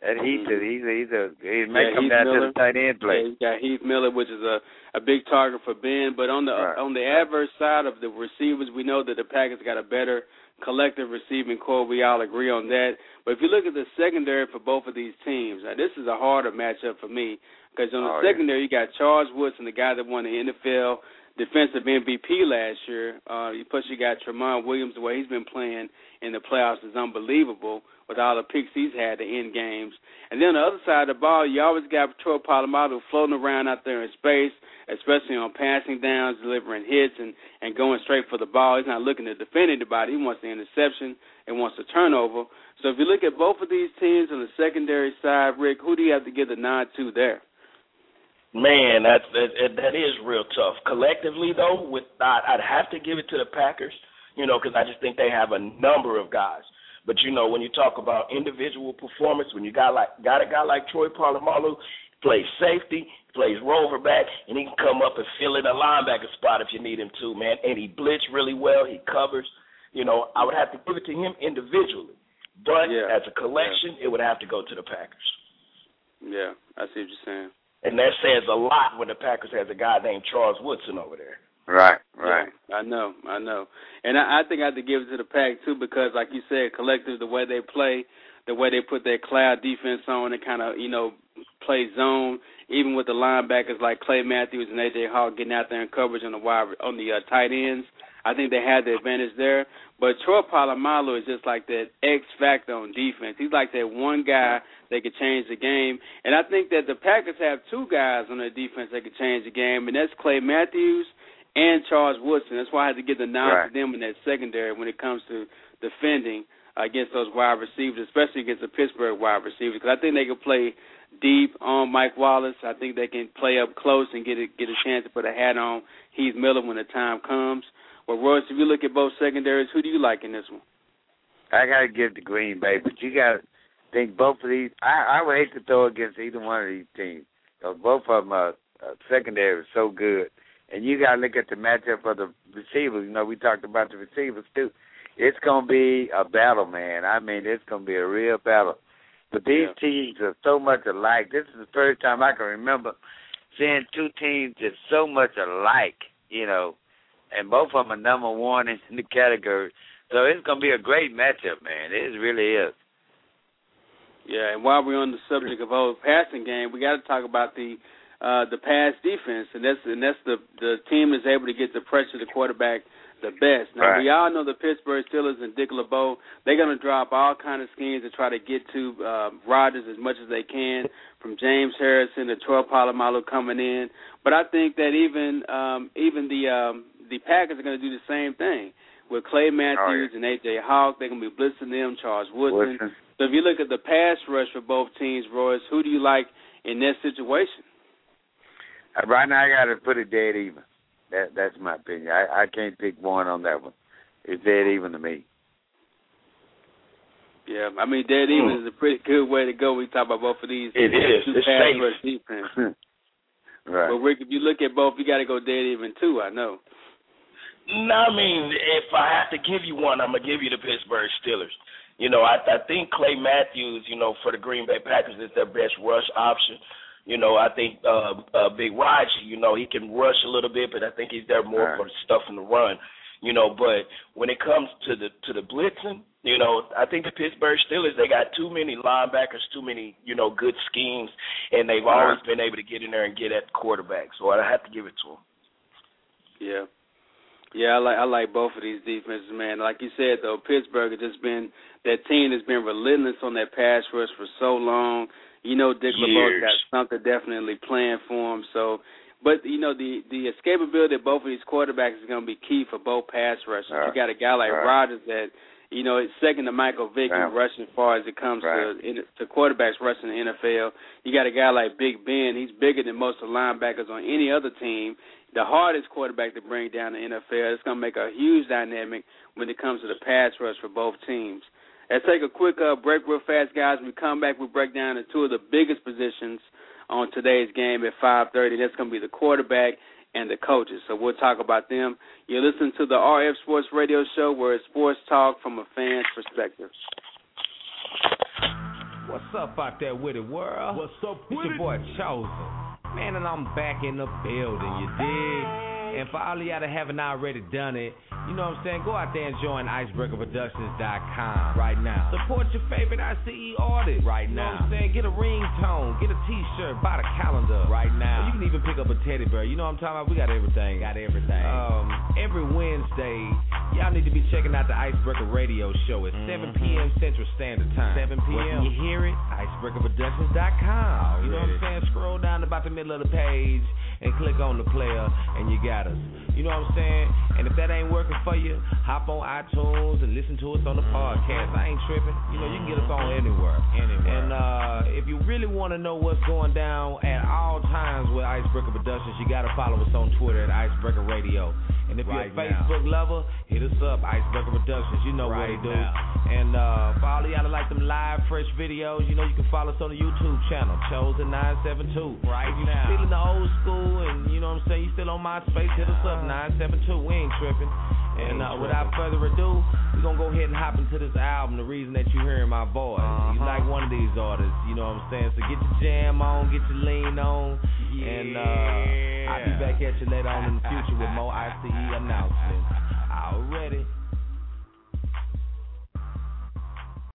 That he's a, he's a, he's a he may Yeah, come Heath down Miller. to the tight end play. Yeah, you got Heath Miller, which is a a big target for Ben. But on the Right. on the adverse side of the receivers, we know that the Packers got a better collective receiving core. We all agree on that. But if you look at the secondary for both of these teams, now this is a harder matchup for me because on the Oh, yeah. secondary you got Charles Woodson, the guy that won the NFL defensive MVP last year. Uh, plus you got Tramon Williams, the way he's been playing in the playoffs is unbelievable with all the picks he's had to end games. And then the other side of the ball, you always got Troy Polamalu floating around out there in space, especially on passing downs, delivering hits, and and going straight for the ball. He's not looking to defend anybody. He wants the interception and wants the turnover. So if you look at both of these teams on the secondary side, Rick, who do you have to give the nod to there? Man, that's that, that is real tough. Collectively, though, with I'd have to give it to the Packers. You know, because I just think they have a number of guys. But you know, when you talk about individual performance, when you got like got a guy like Troy Polamalu, plays safety, plays rover back, and he can come up and fill in a linebacker spot if you need him to, man. And he blitz really well. He covers. You know, I would have to give it to him individually. But Yeah. as a collection, it would have to go to the Packers. Yeah, I see what you're saying. And that says a lot when the Packers has a guy named Charles Woodson over there. Right, right. Yeah, I know, I know, and I, I think I have to give it to the pack too because, like you said, collective, the way they play, the way they put their cloud defense on, and kind of you know play zone, even with the linebackers like Clay Matthews and AJ Hawk getting out there in coverage on the wide on the uh, tight ends. I think they had the advantage there. But Troy Polamalu is just like that X factor on defense. He's like that one guy that could change the game. And I think that the Packers have two guys on their defense that could change the game, and that's Clay Matthews and Charles Woodson. That's why I had to give the nod Right. to them in that secondary when it comes to defending against those wide receivers, especially against the Pittsburgh wide receivers. Because I think they can play deep on Mike Wallace. I think they can play up close and get a, get a chance to put a hat on Heath Miller when the time comes. Well, Royce, if you look at both secondaries, who do you like in this one? I gotta give it to Green Bay, but you gotta think both of these. I I would hate to throw against either one of these teams because both of them are uh, secondary is so good, and you gotta look at the matchup of the receivers. You know, we talked about the receivers too. It's gonna be a battle, man. I mean, it's gonna be a real battle. But these teams are so much alike. This is the first time I can remember seeing two teams that's so much alike. You know, and both of them are number one in the category. So it's gonna be a great matchup, man. It really is. Yeah, and while we're on the subject of old passing game, we got to talk about the uh the pass defense, and that's and that's the the team is able to get the pressure to the quarterback the best. Now Right. we all know the Pittsburgh Steelers and Dick LeBeau, they're going to drop all kind of schemes to try to get to uh, Rodgers as much as they can, from James Harrison to Troy Polamalu coming in. But I think that even um, even the um, the Packers are going to do the same thing with Clay Matthews and AJ Hawk. They're going to be blitzing them, Charles Woodson. Woodson. So if you look at the pass rush for both teams, Royce, who do you like in this situation? Right now, I got to put it dead even. That that's my opinion. I I can't pick one on that one. It's dead even to me. Yeah, I mean dead even hmm. is a pretty good way to go. We talk about both of these. It is. two It's safe. defense. Right. But Rick, if you look at both, you got to go dead even too. I know. No, I mean, if I have to give you one, I'm gonna give you the Pittsburgh Steelers. You know, I I think Clay Matthews, you know, for the Green Bay Packers is their best rush option. You know, I think uh uh Big Raj, you know, he can rush a little bit, but I think he's there more for stuff in the run. You know, but when it comes to the to the blitzing, you know, I think the Pittsburgh Steelers they got too many linebackers, too many, you know, good schemes, and they've always been able to get in there and get at the quarterback. So I have to give it to them. Yeah. Yeah, I like I like both of these defenses, man. Like you said though, Pittsburgh has just been that team has been relentless on that pass rush for so long. You know, Dick LeBeau's Years. got something definitely planned for him. So, but you know, the the escapability of both of these quarterbacks is going to be key for both pass rushers. Right. You got a guy like Right. Rodgers that you know is second to Michael Vick in rushing as far as it comes Right. to in, to quarterbacks rushing the NFL. You got a guy like Big Ben. He's bigger than most of the linebackers on any other team the hardest quarterback to bring down the NFL. It's going to make a huge dynamic when it comes to the pass rush for both teams. Let's take a quick uh, break real fast, guys. When we come back, we'll break down the two of the biggest positions on today's game at 5.30. That's going to be the quarterback and the coaches. So we'll talk about them. You're listening to the RF Sports Radio Show where it's sports talk from a fan's perspective. What's up out there with it, world? What's up with your boy Chosen. Man, and I'm back in the building, you dig? And for all of y'all that haven't already done it, you know what I'm saying? Go out there and join IcebreakerProductions.com right now. Support your favorite ICE artist right now. You know what I'm saying? Get a ringtone, get a t-shirt, buy the calendar right now. You can even pick up a teddy bear. You know what I'm talking about? We got everything. Got everything. Um, every Wednesday, y'all need to be checking out the Icebreaker Radio Show at 7 mm-hmm. p.m. Central Standard Time. 7 p.m. When you hear it, IcebreakerProductions.com. You know what I'm saying? Scroll down about the middle of the page and click on the player, and you got us. You know what I'm saying? And if that ain't working for you, hop on iTunes and listen to us on the mm-hmm. podcast. I ain't tripping. You know, you can get us on mm-hmm. anywhere. Anywhere. And uh, if you really want to know what's going down at all times with Icebreaker Productions, you got to follow us on Twitter at Icebreaker Radio. And if Right you're a Facebook lover, hit us up, Icebreaker Productions. You know Right what to do. now. And uh, for all of y'all that like them live, fresh videos, you know you can follow us on the YouTube channel, Chosen972. Right if you now. still in the old school and you know what I'm saying, you still on MySpace, hit us up, 972. We ain't tripping. And uh, without further ado, we're going to go ahead and hop into this album, the reason that you're hearing my voice. You like one of these artists, you know what I'm saying? So get your jam on, get your lean on. And uh, I'll be back at you later on in the future with more ICE announcements. Already.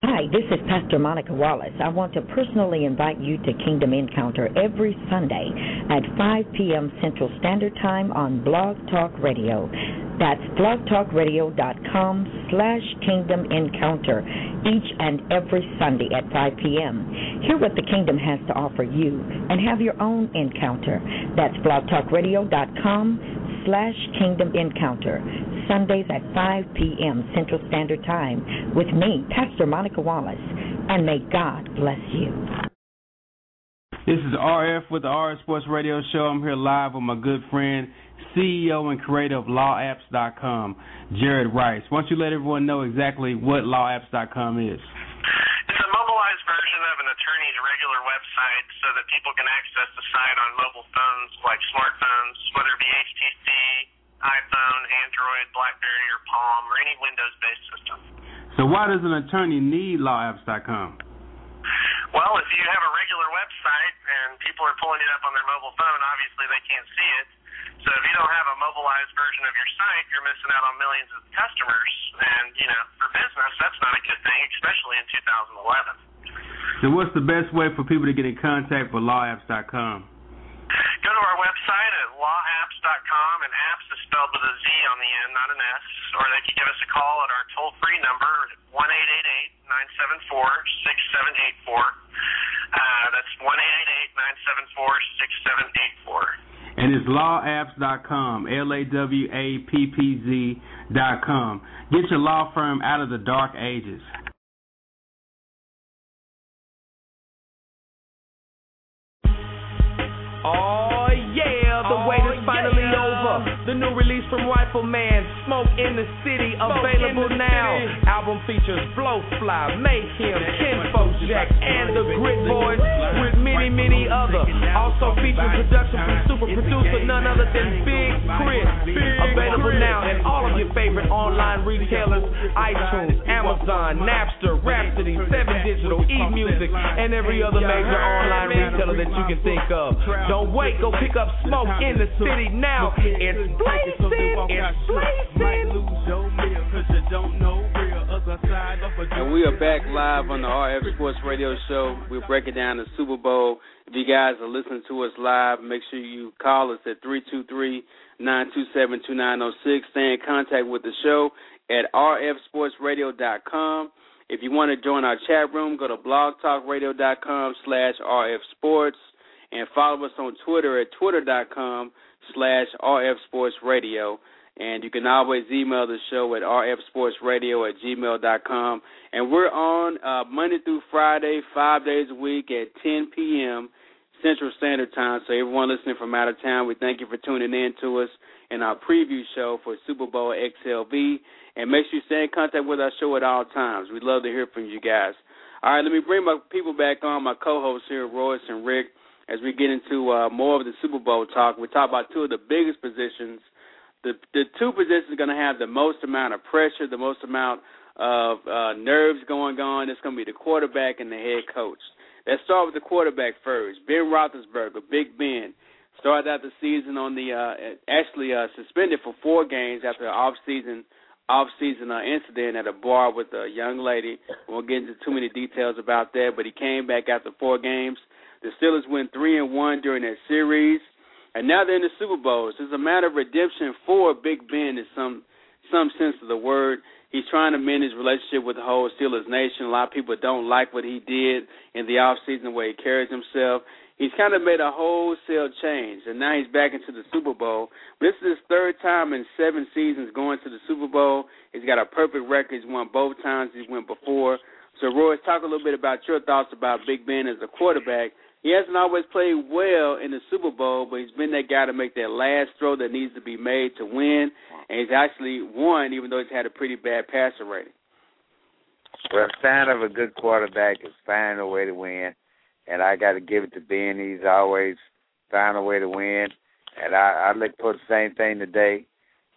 Hi, this is Pastor Monica Wallace. I want to personally invite you to Kingdom Encounter every Sunday at 5 p.m. Central Standard Time on Blog Talk Radio. That's blogtalkradio.com slash Kingdom Encounter each and every Sunday at 5 p.m. Hear what the kingdom has to offer you and have your own encounter. That's blogtalkradio.com slash Kingdom Encounter, Sundays at 5 p.m. Central Standard Time with me, Pastor Monica Wallace, and may God bless you. This is RF with the RF Sports Radio Show. I'm here live with my good friend, CEO and creator of LawAppz.com, Jared Rice. Why don't you let everyone know exactly what LawAppz.com is? It's a mobilized version of an attorney's regular website so that people can access the site on mobile phones like smartphones, whether it be HTC, iPhone, Android, Blackberry, or Palm, or any Windows based system. So, why does an attorney need LawAppz.com? Well, if you have a regular website and people are pulling it up on their mobile phone, obviously they can't see it. So if you don't have a mobilized version of your site, you're missing out on millions of customers. And, you know, for business, that's not a good thing, especially in 2011. So what's the best way for people to get in contact with lawappz.com? Go to our website at lawappz.com, and apps is spelled with a Z on the end, not an S. Or they can give us a call at our toll free number, 1 974 6784. Uh, that's 1 974 6784. And it's lawappz.com, L A W A P P Z.com. Get your law firm out of the dark ages. Oh yeah, the wait is oh, finally over. The new release from Rifleman, Smoke in the City, available now. Album features Blowfly, Mayhem, Kinfolk Jack, and the Grit Boys, with many, many other. Also features production from super producer none other than Big Chris. Available now at all of your favorite online retailers: iTunes, Amazon, Napster, Rhapsody, Seven Digital, eMusic, and every other major online retailer that you can think of. Don't wait, go pick up Smoke in the City now. It's blazing, it's blazing. And we are back live on the RF Sports Radio Show. We're breaking down the Super Bowl. If you guys are listening to us live, make sure you call us at 323 927 2906. Stay in contact with the show at rfsportsradio.com. If you want to join our chat room, go to blogtalkradio.com slash rfsports and follow us on Twitter at twitter.com slash rfsportsradio. And you can always email the show at rfsportsradio at gmail.com. And we're on uh, Monday through Friday, five days a week at 10 p.m. Central Standard Time. So everyone listening from out of town, we thank you for tuning in to us in our preview show for Super Bowl XLV. And make sure you stay in contact with our show at all times. We'd love to hear from you guys. All right, let me bring my people back on, my co-hosts here, Royce and Rick, as we get into uh, more of the Super Bowl talk. We talk about two of the biggest positions the the two positions are going to have the most amount of pressure, the most amount of uh, nerves going on. It's going to be the quarterback and the head coach. Let's start with the quarterback first. Ben Roethlisberger, Big Ben, started out the season on the uh, actually uh, suspended for four games after an off season off season uh, incident at a bar with a young lady. We won't get into too many details about that, but he came back after four games. The Steelers went three and one during that series. And now they're in the Super Bowls. It's a matter of redemption for Big Ben in some some sense of the word. He's trying to mend his relationship with the whole Steelers nation. A lot of people don't like what he did in the off season, the way he carries himself. He's kind of made a wholesale change, and now he's back into the Super Bowl. This is his third time in seven seasons going to the Super Bowl. He's got a perfect record. He's won both times he's went before. So, Roy, talk a little bit about your thoughts about Big Ben as a quarterback he hasn't always played well in the Super Bowl, but he's been that guy to make that last throw that needs to be made to win, and he's actually won, even though he's had a pretty bad passer rating. Well, sign of a good quarterback is finding a way to win, and I got to give it to Ben. He's always found a way to win, and I, I look for the same thing today.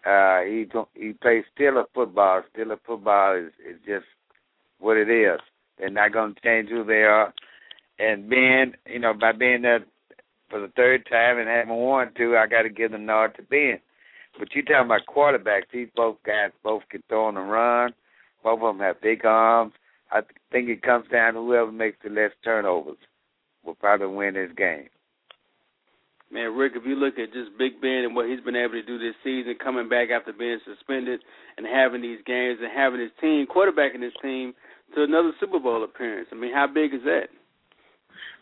Uh, he he plays Steeler football. Steeler football is is just what it is. They're not going to change who they are and Ben, you know, by being there for the third time and having won two, I got to give the nod to Ben. But you talking about quarterbacks? These both guys both can throw and run. Both of them have big arms. I think it comes down to whoever makes the less turnovers will probably win this game. Man, Rick, if you look at just Big Ben and what he's been able to do this season, coming back after being suspended and having these games and having his team, quarterbacking his team to another Super Bowl appearance. I mean, how big is that?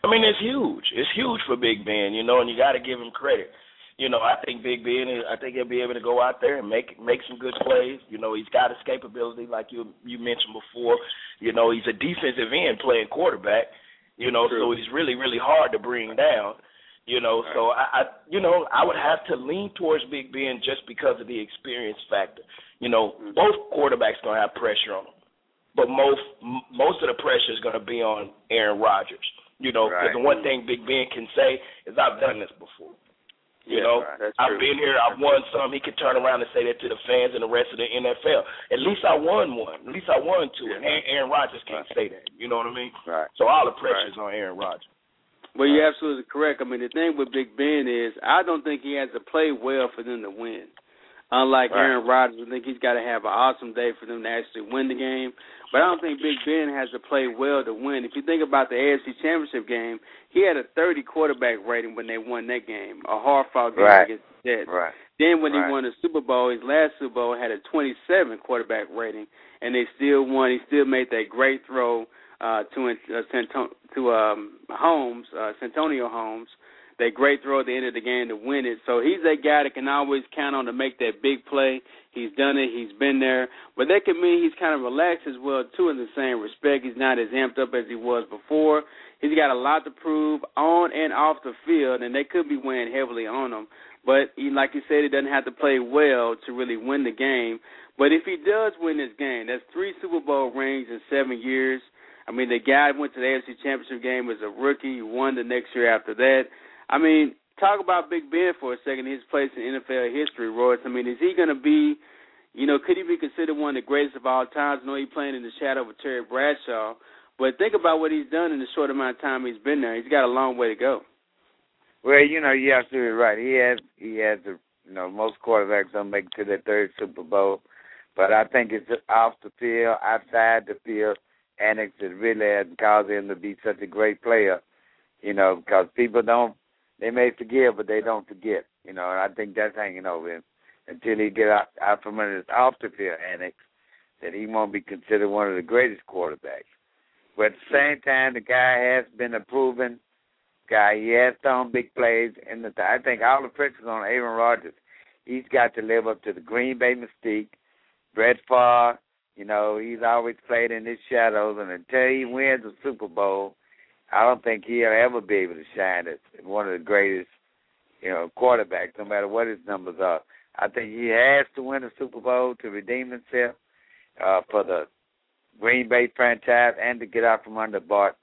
I mean, it's huge. It's huge for Big Ben, you know, and you got to give him credit. You know, I think Big Ben. Is, I think he'll be able to go out there and make make some good plays. You know, he's got escapability, like you you mentioned before. You know, he's a defensive end playing quarterback. You know, True. so he's really really hard to bring down. You know, right. so I, I you know I would have to lean towards Big Ben just because of the experience factor. You know, mm-hmm. both quarterbacks gonna have pressure on them, but most most of the pressure is gonna be on Aaron Rodgers. You know, because right. the one thing Big Ben can say is I've done this before. You yeah, know, right. I've been here. I've won some. He can turn around and say that to the fans and the rest of the NFL. At least I won one. At least I won two. Yeah. And Aaron Rodgers can't right. say that. You know what I mean? Right. So all the pressure's right. on Aaron Rodgers. Well, you're absolutely correct. I mean, the thing with Big Ben is I don't think he has to play well for them to win. Unlike right. Aaron Rodgers, I think he's got to have an awesome day for them to actually win the game. But I don't think Big Ben has to play well to win. If you think about the AFC Championship game, he had a 30 quarterback rating when they won that game, a hard fought game right. against the Jets. Right. Then when right. he won the Super Bowl, his last Super Bowl had a 27 quarterback rating, and they still won. He still made that great throw uh, to uh, to um, Holmes, uh, Santonio Holmes, that great throw at the end of the game to win it. So he's that guy that can always count on to make that big play. He's done it. He's been there. But that can mean he's kind of relaxed as well too in the same respect. He's not as amped up as he was before. He's got a lot to prove on and off the field, and they could be weighing heavily on him. But he, like you said, he doesn't have to play well to really win the game. But if he does win this game, that's three Super Bowl rings in seven years. I mean, the guy went to the AFC Championship game as a rookie. He won the next year after that. I mean, talk about Big Ben for a second. His place in NFL history, Royce. I mean, is he going to be, you know, could he be considered one of the greatest of all times? I know he's playing in the shadow of Terry Bradshaw, but think about what he's done in the short amount of time he's been there. He's got a long way to go. Well, you know, you're absolutely right. He has, he has the, you know, most quarterbacks don't make it to their third Super Bowl, but I think it's off the field, outside the field, annex that really has caused him to be such a great player. You know, because people don't they may forgive, but they don't forget. You know, and I think that's hanging over him until he get out, out from under his off the field annex, that he won't be considered one of the greatest quarterbacks. But at the same time, the guy has been a proven guy. He has thrown big plays, and the, I think all the pressure on Aaron Rodgers. He's got to live up to the Green Bay mystique. Brett Favre, you know, he's always played in his shadows, and until he wins a Super Bowl, I don't think he'll ever be able to shine as one of the greatest, you know, quarterbacks, no matter what his numbers are. I think he has to win a Super Bowl to redeem himself uh, for the Green Bay franchise and to get out from under Bart.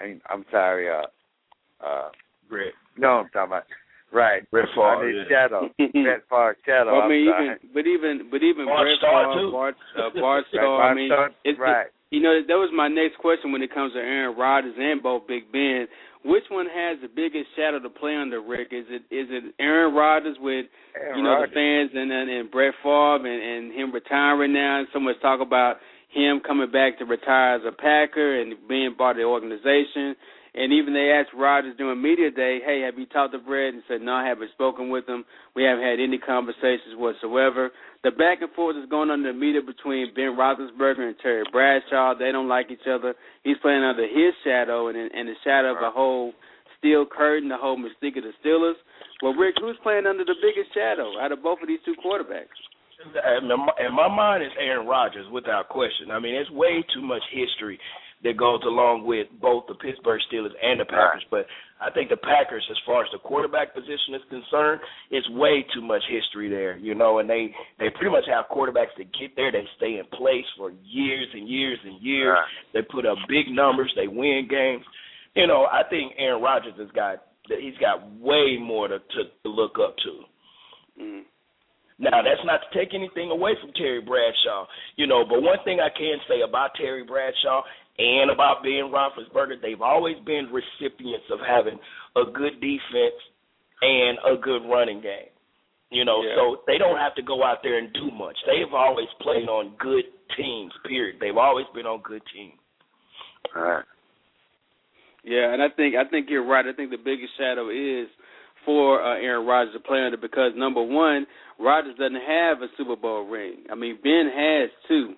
I mean, I'm sorry, uh, uh, Brett. No, I'm talking about right. Brett Favre. Yeah. shadow. Brett Favre shadow. Well, I mean, I'm even sorry. but even but even Bart Brett Favre. Bart, uh, Bart Starr. Bart I mean, Starr, it's, right. You know, that was my next question when it comes to Aaron Rodgers and both Big Ben. Which one has the biggest shadow to play under, Rick? Is it is it Aaron Rodgers with Aaron you know Rodgers. the fans and and, and Brett Favre and, and him retiring now, and so much talk about him coming back to retire as a Packer and being part of the organization. And even they asked Rodgers during media day, "Hey, have you talked to Brett?" And said, "No, I haven't spoken with him. We haven't had any conversations whatsoever." The back and forth is going on in the media between Ben Roethlisberger and Terry Bradshaw. They don't like each other. He's playing under his shadow and in, the shadow of the whole steel curtain, the whole mystique of the Steelers. Well, Rick, who's playing under the biggest shadow out of both of these two quarterbacks? In my, in my mind, it's Aaron Rodgers without question. I mean, it's way too much history that goes along with both the Pittsburgh Steelers and the Packers. But I think the Packers, as far as the quarterback position is concerned, it's way too much history there, you know. And they they pretty much have quarterbacks that get there, they stay in place for years and years and years. They put up big numbers, they win games. You know, I think Aaron Rodgers has got he's got way more to to, to look up to. Mm. Now, that's not to take anything away from Terry Bradshaw, you know, but one thing I can say about Terry Bradshaw and about Ben Roethlisberger, they've always been recipients of having a good defense and a good running game. You know, Yeah. so they don't have to go out there and do much. They've always played on good teams, period. They've always been on good teams. All right. Yeah, and I think I think you're right. I think the biggest shadow is for uh, Aaron Rodgers to play under because number one, Rodgers doesn't have a Super Bowl ring. I mean, Ben has two.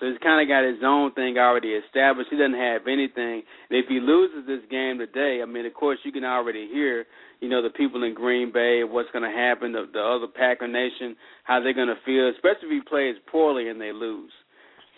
So he's kind of got his own thing already established. He doesn't have anything. And if he loses this game today, I mean, of course, you can already hear, you know, the people in Green Bay, what's going to happen, the, the other Packer Nation, how they're going to feel, especially if he plays poorly and they lose.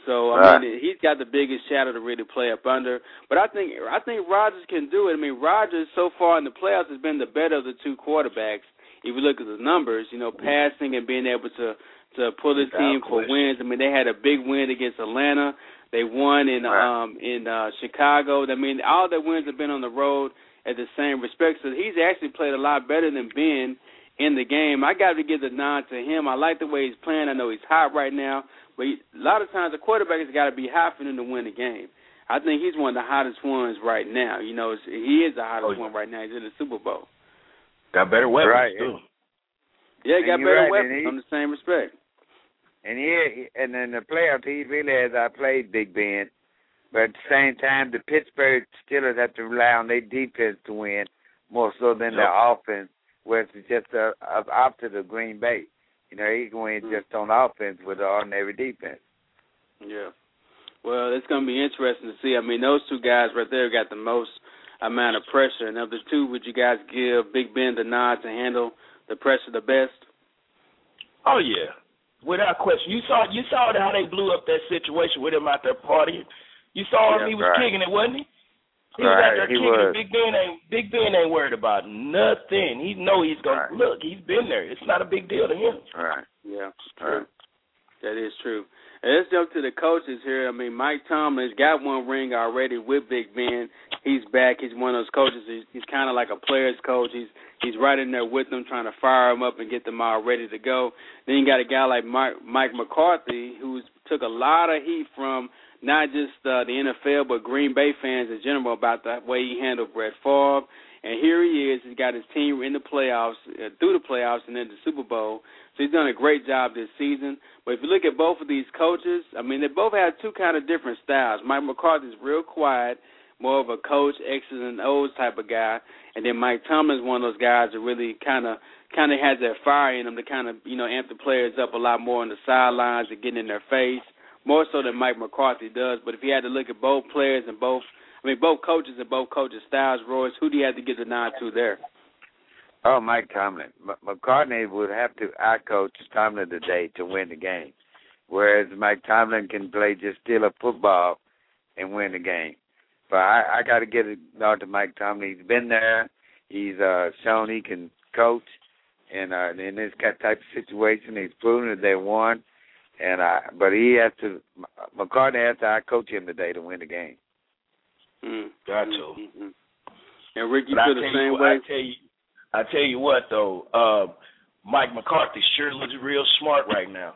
So I Right. mean, he's got the biggest shadow to really play up under. But I think I think Rodgers can do it. I mean, Rodgers so far in the playoffs has been the better of the two quarterbacks. If you look at the numbers, you know, passing and being able to to pull Without team for wins. I mean, they had a big win against Atlanta. They won in Right. um in uh Chicago. I mean, all their wins have been on the road at the same respect. So he's actually played a lot better than Ben in the game. I got to give the nod to him. I like the way he's playing. I know he's hot right now, but he, a lot of times the quarterback has got to be hot for him to win a game. I think he's one of the hottest ones right now. You know, he is the hottest Oh, yeah. one right now. He's in the Super Bowl. Got better weapons Right. too. Yeah, he got better right, weapons he- on the same respect. And yeah, and in the playoffs, he really has outplayed Big Ben. But at the same time, the Pittsburgh Steelers have to rely on their defense to win more so than their offense, where it's just uh, up opposite of Green Bay. You know, he can win just on offense with an ordinary defense. Yeah. Well, it's going to be interesting to see. I mean, those two guys right there got the most amount of pressure. And of the two, would you guys give Big Ben the nod to handle the pressure the best? Oh yeah, without question. You saw you saw how they blew up that situation with him out there partying. You saw him; Yeah, he was right. kicking it, wasn't he? He was Right, out there he kicking was. it. Big Ben ain't Big Ben ain't worried about nothing. He know he's gonna Right. look. He's been there. It's not a big deal to him. Right. Yeah, Right. That is true. Let's jump to the coaches here. I mean, Mike Tomlin's got one ring already with Big Ben. He's back. He's one of those coaches. He's, he's kind of like a player's coach. He's he's right in there with them, trying to fire them up and get them all ready to go. Then you got a guy like Mike, Mike McCarthy, who's took a lot of heat from not just uh, the NFL but Green Bay fans in general about the way he handled Brett Favre. And here he is. He's got his team in the playoffs, uh, through the playoffs, and then the Super Bowl. So he's done a great job this season. But if you look at both of these coaches, I mean, they both have two kind of different styles. Mike McCarthy's real quiet, more of a coach, X's and O's type of guy, and then Mike Tomlin's one of those guys that really kind of kind of has that fire in him to kind of you know amp the players up a lot more on the sidelines and get in their face, more so than Mike McCarthy does. But if you had to look at both players and both, I mean, both coaches and both coaches' styles, Royce, who do you have to give the nod to there? Oh, Mike Tomlin. M- McCartney would have to outcoach Tomlin today to win the game, whereas Mike Tomlin can play just Steeler football and win the game. But I, I got to give it nod to Mike Tomlin. He's been there. He's uh, shown he can coach, and uh, in this type of situation, he's proven that they won. And uh, but he has to. McCartney has to outcoach him today to win the game. Mm. Got to. Mm-hmm. And Rick, you But feel tell the same what- way? I tell you, I tell you what though, uh, Mike McCarthy sure looks real smart right now.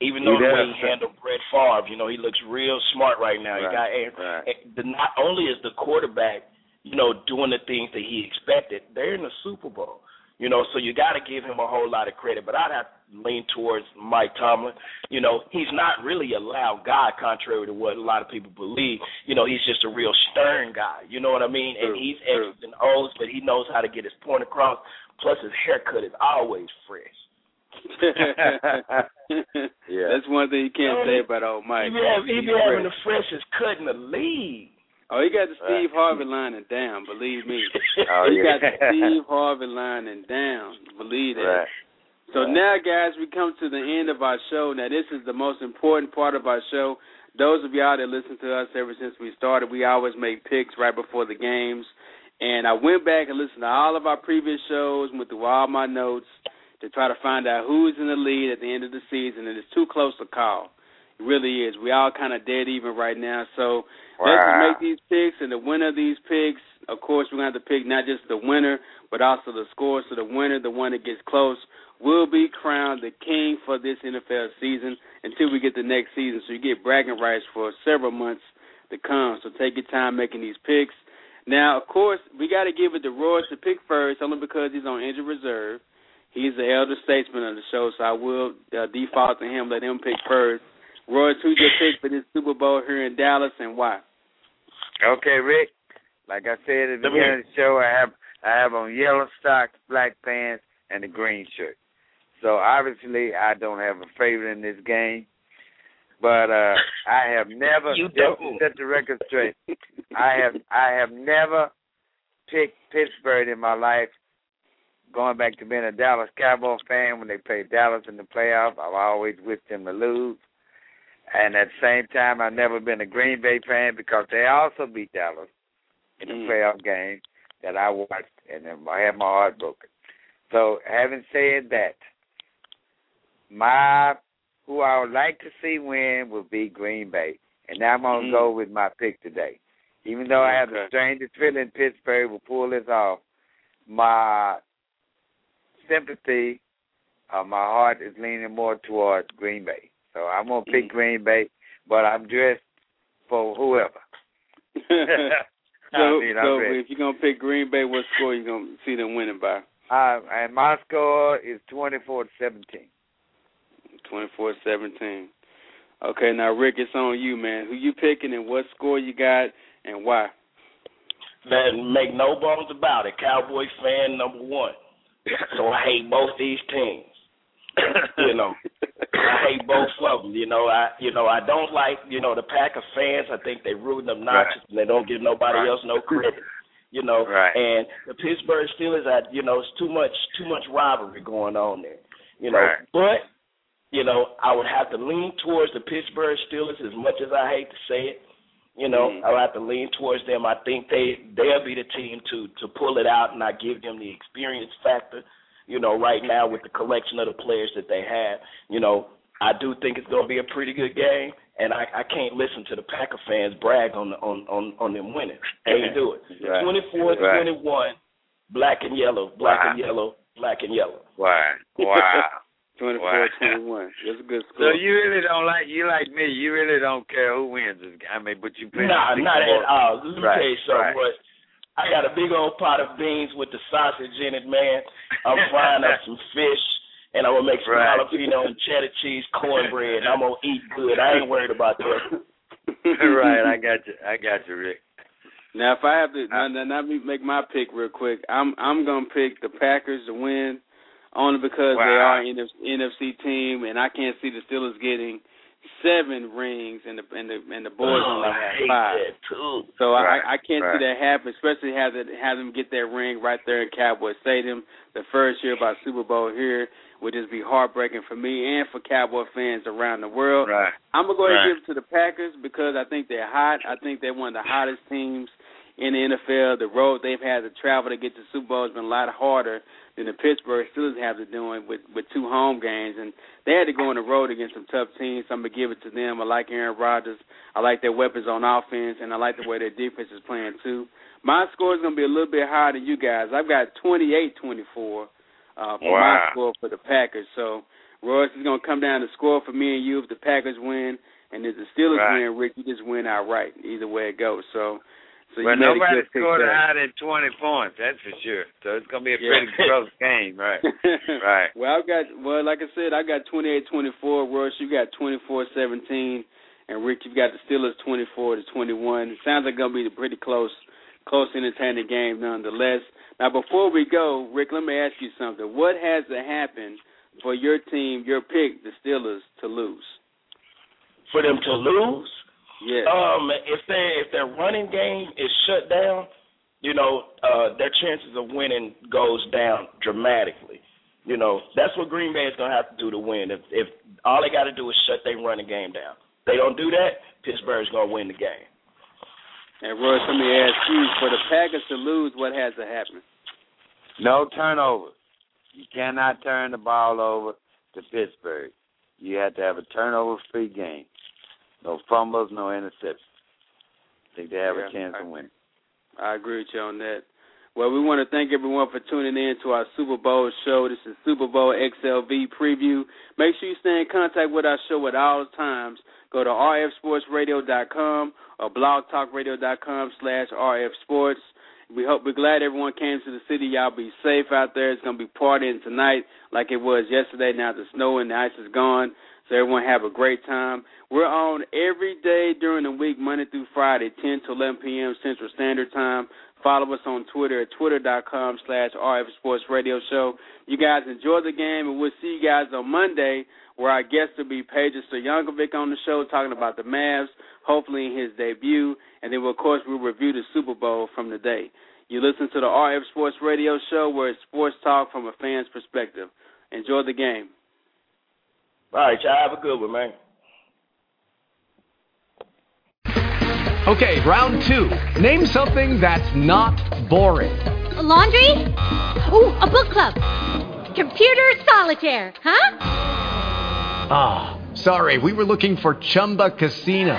Even He though the way he handled Brett Favre, you know, he looks real smart right now. He got and, right. and the, not only is the quarterback, you know, doing the things that he expected, they're in the Super Bowl. You know, so you got to give him a whole lot of credit. But I'd have to lean towards Mike Tomlin. You know, he's not really a loud guy, contrary to what a lot of people believe. You know, he's just a real stern guy. You know what I mean? and he's true. X's and O's, but he knows how to get his point across. Plus, his haircut is always fresh. Yeah. That's one thing you can't say about old Mike. he be, have, he be having the freshest cut in the league. Oh, he got the Steve. Harvey lining down. Believe me. Oh, he yeah. got the Steve Harvey lining down. Believe that. Right. So now, guys, we come to the end of our show. Now, this is the most important part of our show. Those of y'all that listen to us ever since we started, we always make picks right before the games. And I went back and listened to all of our previous shows, went through all my notes to try to find out who's in the lead at the end of the season, and it's too close to call. It really is. We all kind of dead even right now. So let's make these picks, and the winner of these picks, of course, we're going to have to pick not just the winner, but also the score. So the winner, the one that gets close, will be crowned the king for this NFL season until we get the next season. So you get bragging rights for several months to come. So take your time making these picks. Now, of course, we got to give it to Royce to pick first, only because he's on injured reserve. He's the elder statesman of the show, so I will uh, default to him, let him pick first. Royce, who's your pick for this Super Bowl here in Dallas, and why? Okay, Rick. Like I said at the Let me- beginning of the show, I have I have on yellow socks, black pants, and a green shirt. So obviously, I don't have a favorite in this game. But uh I have never You just don't. set the record straight. I have I have never picked Pittsburgh in my life. Going back to being a Dallas Cowboy fan when they played Dallas in the playoff, I've always wished them to lose. And at the same time, I've never been a Green Bay fan because they also beat Dallas in the Mm. playoff game that I watched, and I had my heart broken. So, having said that, my who I would like to see win would be Green Bay, and now I'm gonna Mm. go with my pick today. Even though I have the strangest feeling Pittsburgh will pull this off, my sympathy, uh, my heart is leaning more towards Green Bay. So I'm gonna pick Mm. Green Bay, but I'm dressed for whoever. So, I mean, so if you're gonna pick Green Bay, what score you gonna see them winning by? Uh, and my score is twenty-four to seventeen. 24-17. Okay, now Rick, it's on you, man. Who you picking and what score you got and why? Man, make no bones about it. Cowboys fan number one. So I hate both these teams. you know, I hate both of them. You know, I you know I don't like you know the Packer fans. I think they rooting obnoxious and they don't give nobody Right. else no credit. You know, Right. and the Pittsburgh Steelers, I you know, it's too much too much rivalry going on there. You know, Right. but you know I would have to lean towards the Pittsburgh Steelers as much as I hate to say it. You know, Mhm. I would have to lean towards them. I think they they'll be the team to to pull it out, and I give them the experience factor. You know, right now with the collection of the players that they have, you know, I do think it's going to be a pretty good game, and I, I can't listen to the Packer fans brag on the, on on, on them winning. Can't do it. Right. Twenty-four, Right. twenty-one, black and yellow, black Wow. and yellow, black and yellow. Wow. Wow. 24-21. That's a good score. So you really don't like you like me. You really don't care who wins this game. I mean, but you play. Nah, not at all. Let me Right, tell you something. right. But I got a big old pot of beans with the sausage in it, man. I'm frying up some fish, and I'm gonna make some Right. jalapeno and cheddar cheese cornbread. I'm gonna eat good. I ain't worried about that. right, I got you. I got you, Rick. Now, if I have to, uh, now, now, let me make my pick real quick. I'm I'm gonna pick the Packers to win, only because they are an NFC, team, and I can't see the Steelers getting seven rings, and the and the and the boys Oh, only have five. So Right, I I can't right. see that happen, especially have that have them get that ring right there in Cowboy Stadium. The first year about Super Bowl here would just be heartbreaking for me and for Cowboy fans around the world. Right. I'm gonna go ahead and give it to the Packers because I think they're hot. I think they're one of the hottest teams in the NFL. The road they've had to travel to get to Super Bowl has been a lot harder than the Pittsburgh Steelers have to doing with with two home games, and they had to go on the road against some tough teams. So I'm gonna give it to them. I like Aaron Rodgers. I like their weapons on offense, and I like the way their defense is playing too. My score is gonna be a little bit higher than you guys. I've got 28-24 uh, for my score for the Packers. So Royce is gonna come down to score for me and you if the Packers win, and if the Steelers Right. win, Rick, you just win outright. Either way it goes. So, so well, you nobody scored there. higher than twenty points. That's for sure. So it's gonna be a Yeah. pretty close game, right? Right. Well, I've got well, like I said, I got twenty eight twenty four. Royce, you got twenty four seventeen, and Rick, you've got the Steelers twenty four to twenty one. It sounds like gonna be a pretty close, close, entertaining game nonetheless. Now, before we go, Rick, let me ask you something. What has to happen for your team, your pick, the Steelers, to lose? For them to lose, Yes. um, if they if their running game is shut down, you know, uh, their chances of winning goes down dramatically. You know, that's what Green Bay is gonna have to do to win. If if all they got to do is shut their running game down, they don't do that, Pittsburgh's gonna win the game. and Royce, let me ask you: for the Packers to lose, what has to happen? No turnovers. You cannot turn the ball over to Pittsburgh. You have to have a turnover-free game. No fumbles, no interceptions. I think they have Yeah, a chance I- of winning. I agree with you on that. Well, we want to thank everyone for tuning in to our Super Bowl show. This is Super Bowl XLV preview. Make sure you stay in contact with our show at all times. Go to rfsportsradio.com or blogtalkradio.com slash rfsports. We hope we're glad everyone came to the city. Y'all be safe out there. It's gonna be partying tonight like it was yesterday. Now the snow and the ice is gone. So everyone have a great time. We're on every day during the week, Monday through Friday, 10 to 11 p.m. Central Standard Time. Follow us on Twitter at twitter.com slash RF Sports Radio Show. You guys enjoy the game, and we'll see you guys on Monday, where our guest will be Peja Stojakovic on the show talking about the Mavs, hopefully in his debut. And then, of course, we'll review the Super Bowl from the day. You listen to the RF Sports Radio Show, where it's sports talk from a fan's perspective. Enjoy the game. All right, y'all have a good one, man. Okay, round two. Name something that's not boring. A laundry? Ooh, a book club. Computer solitaire, huh? Ah, oh, sorry, we were looking for Chumba Casino.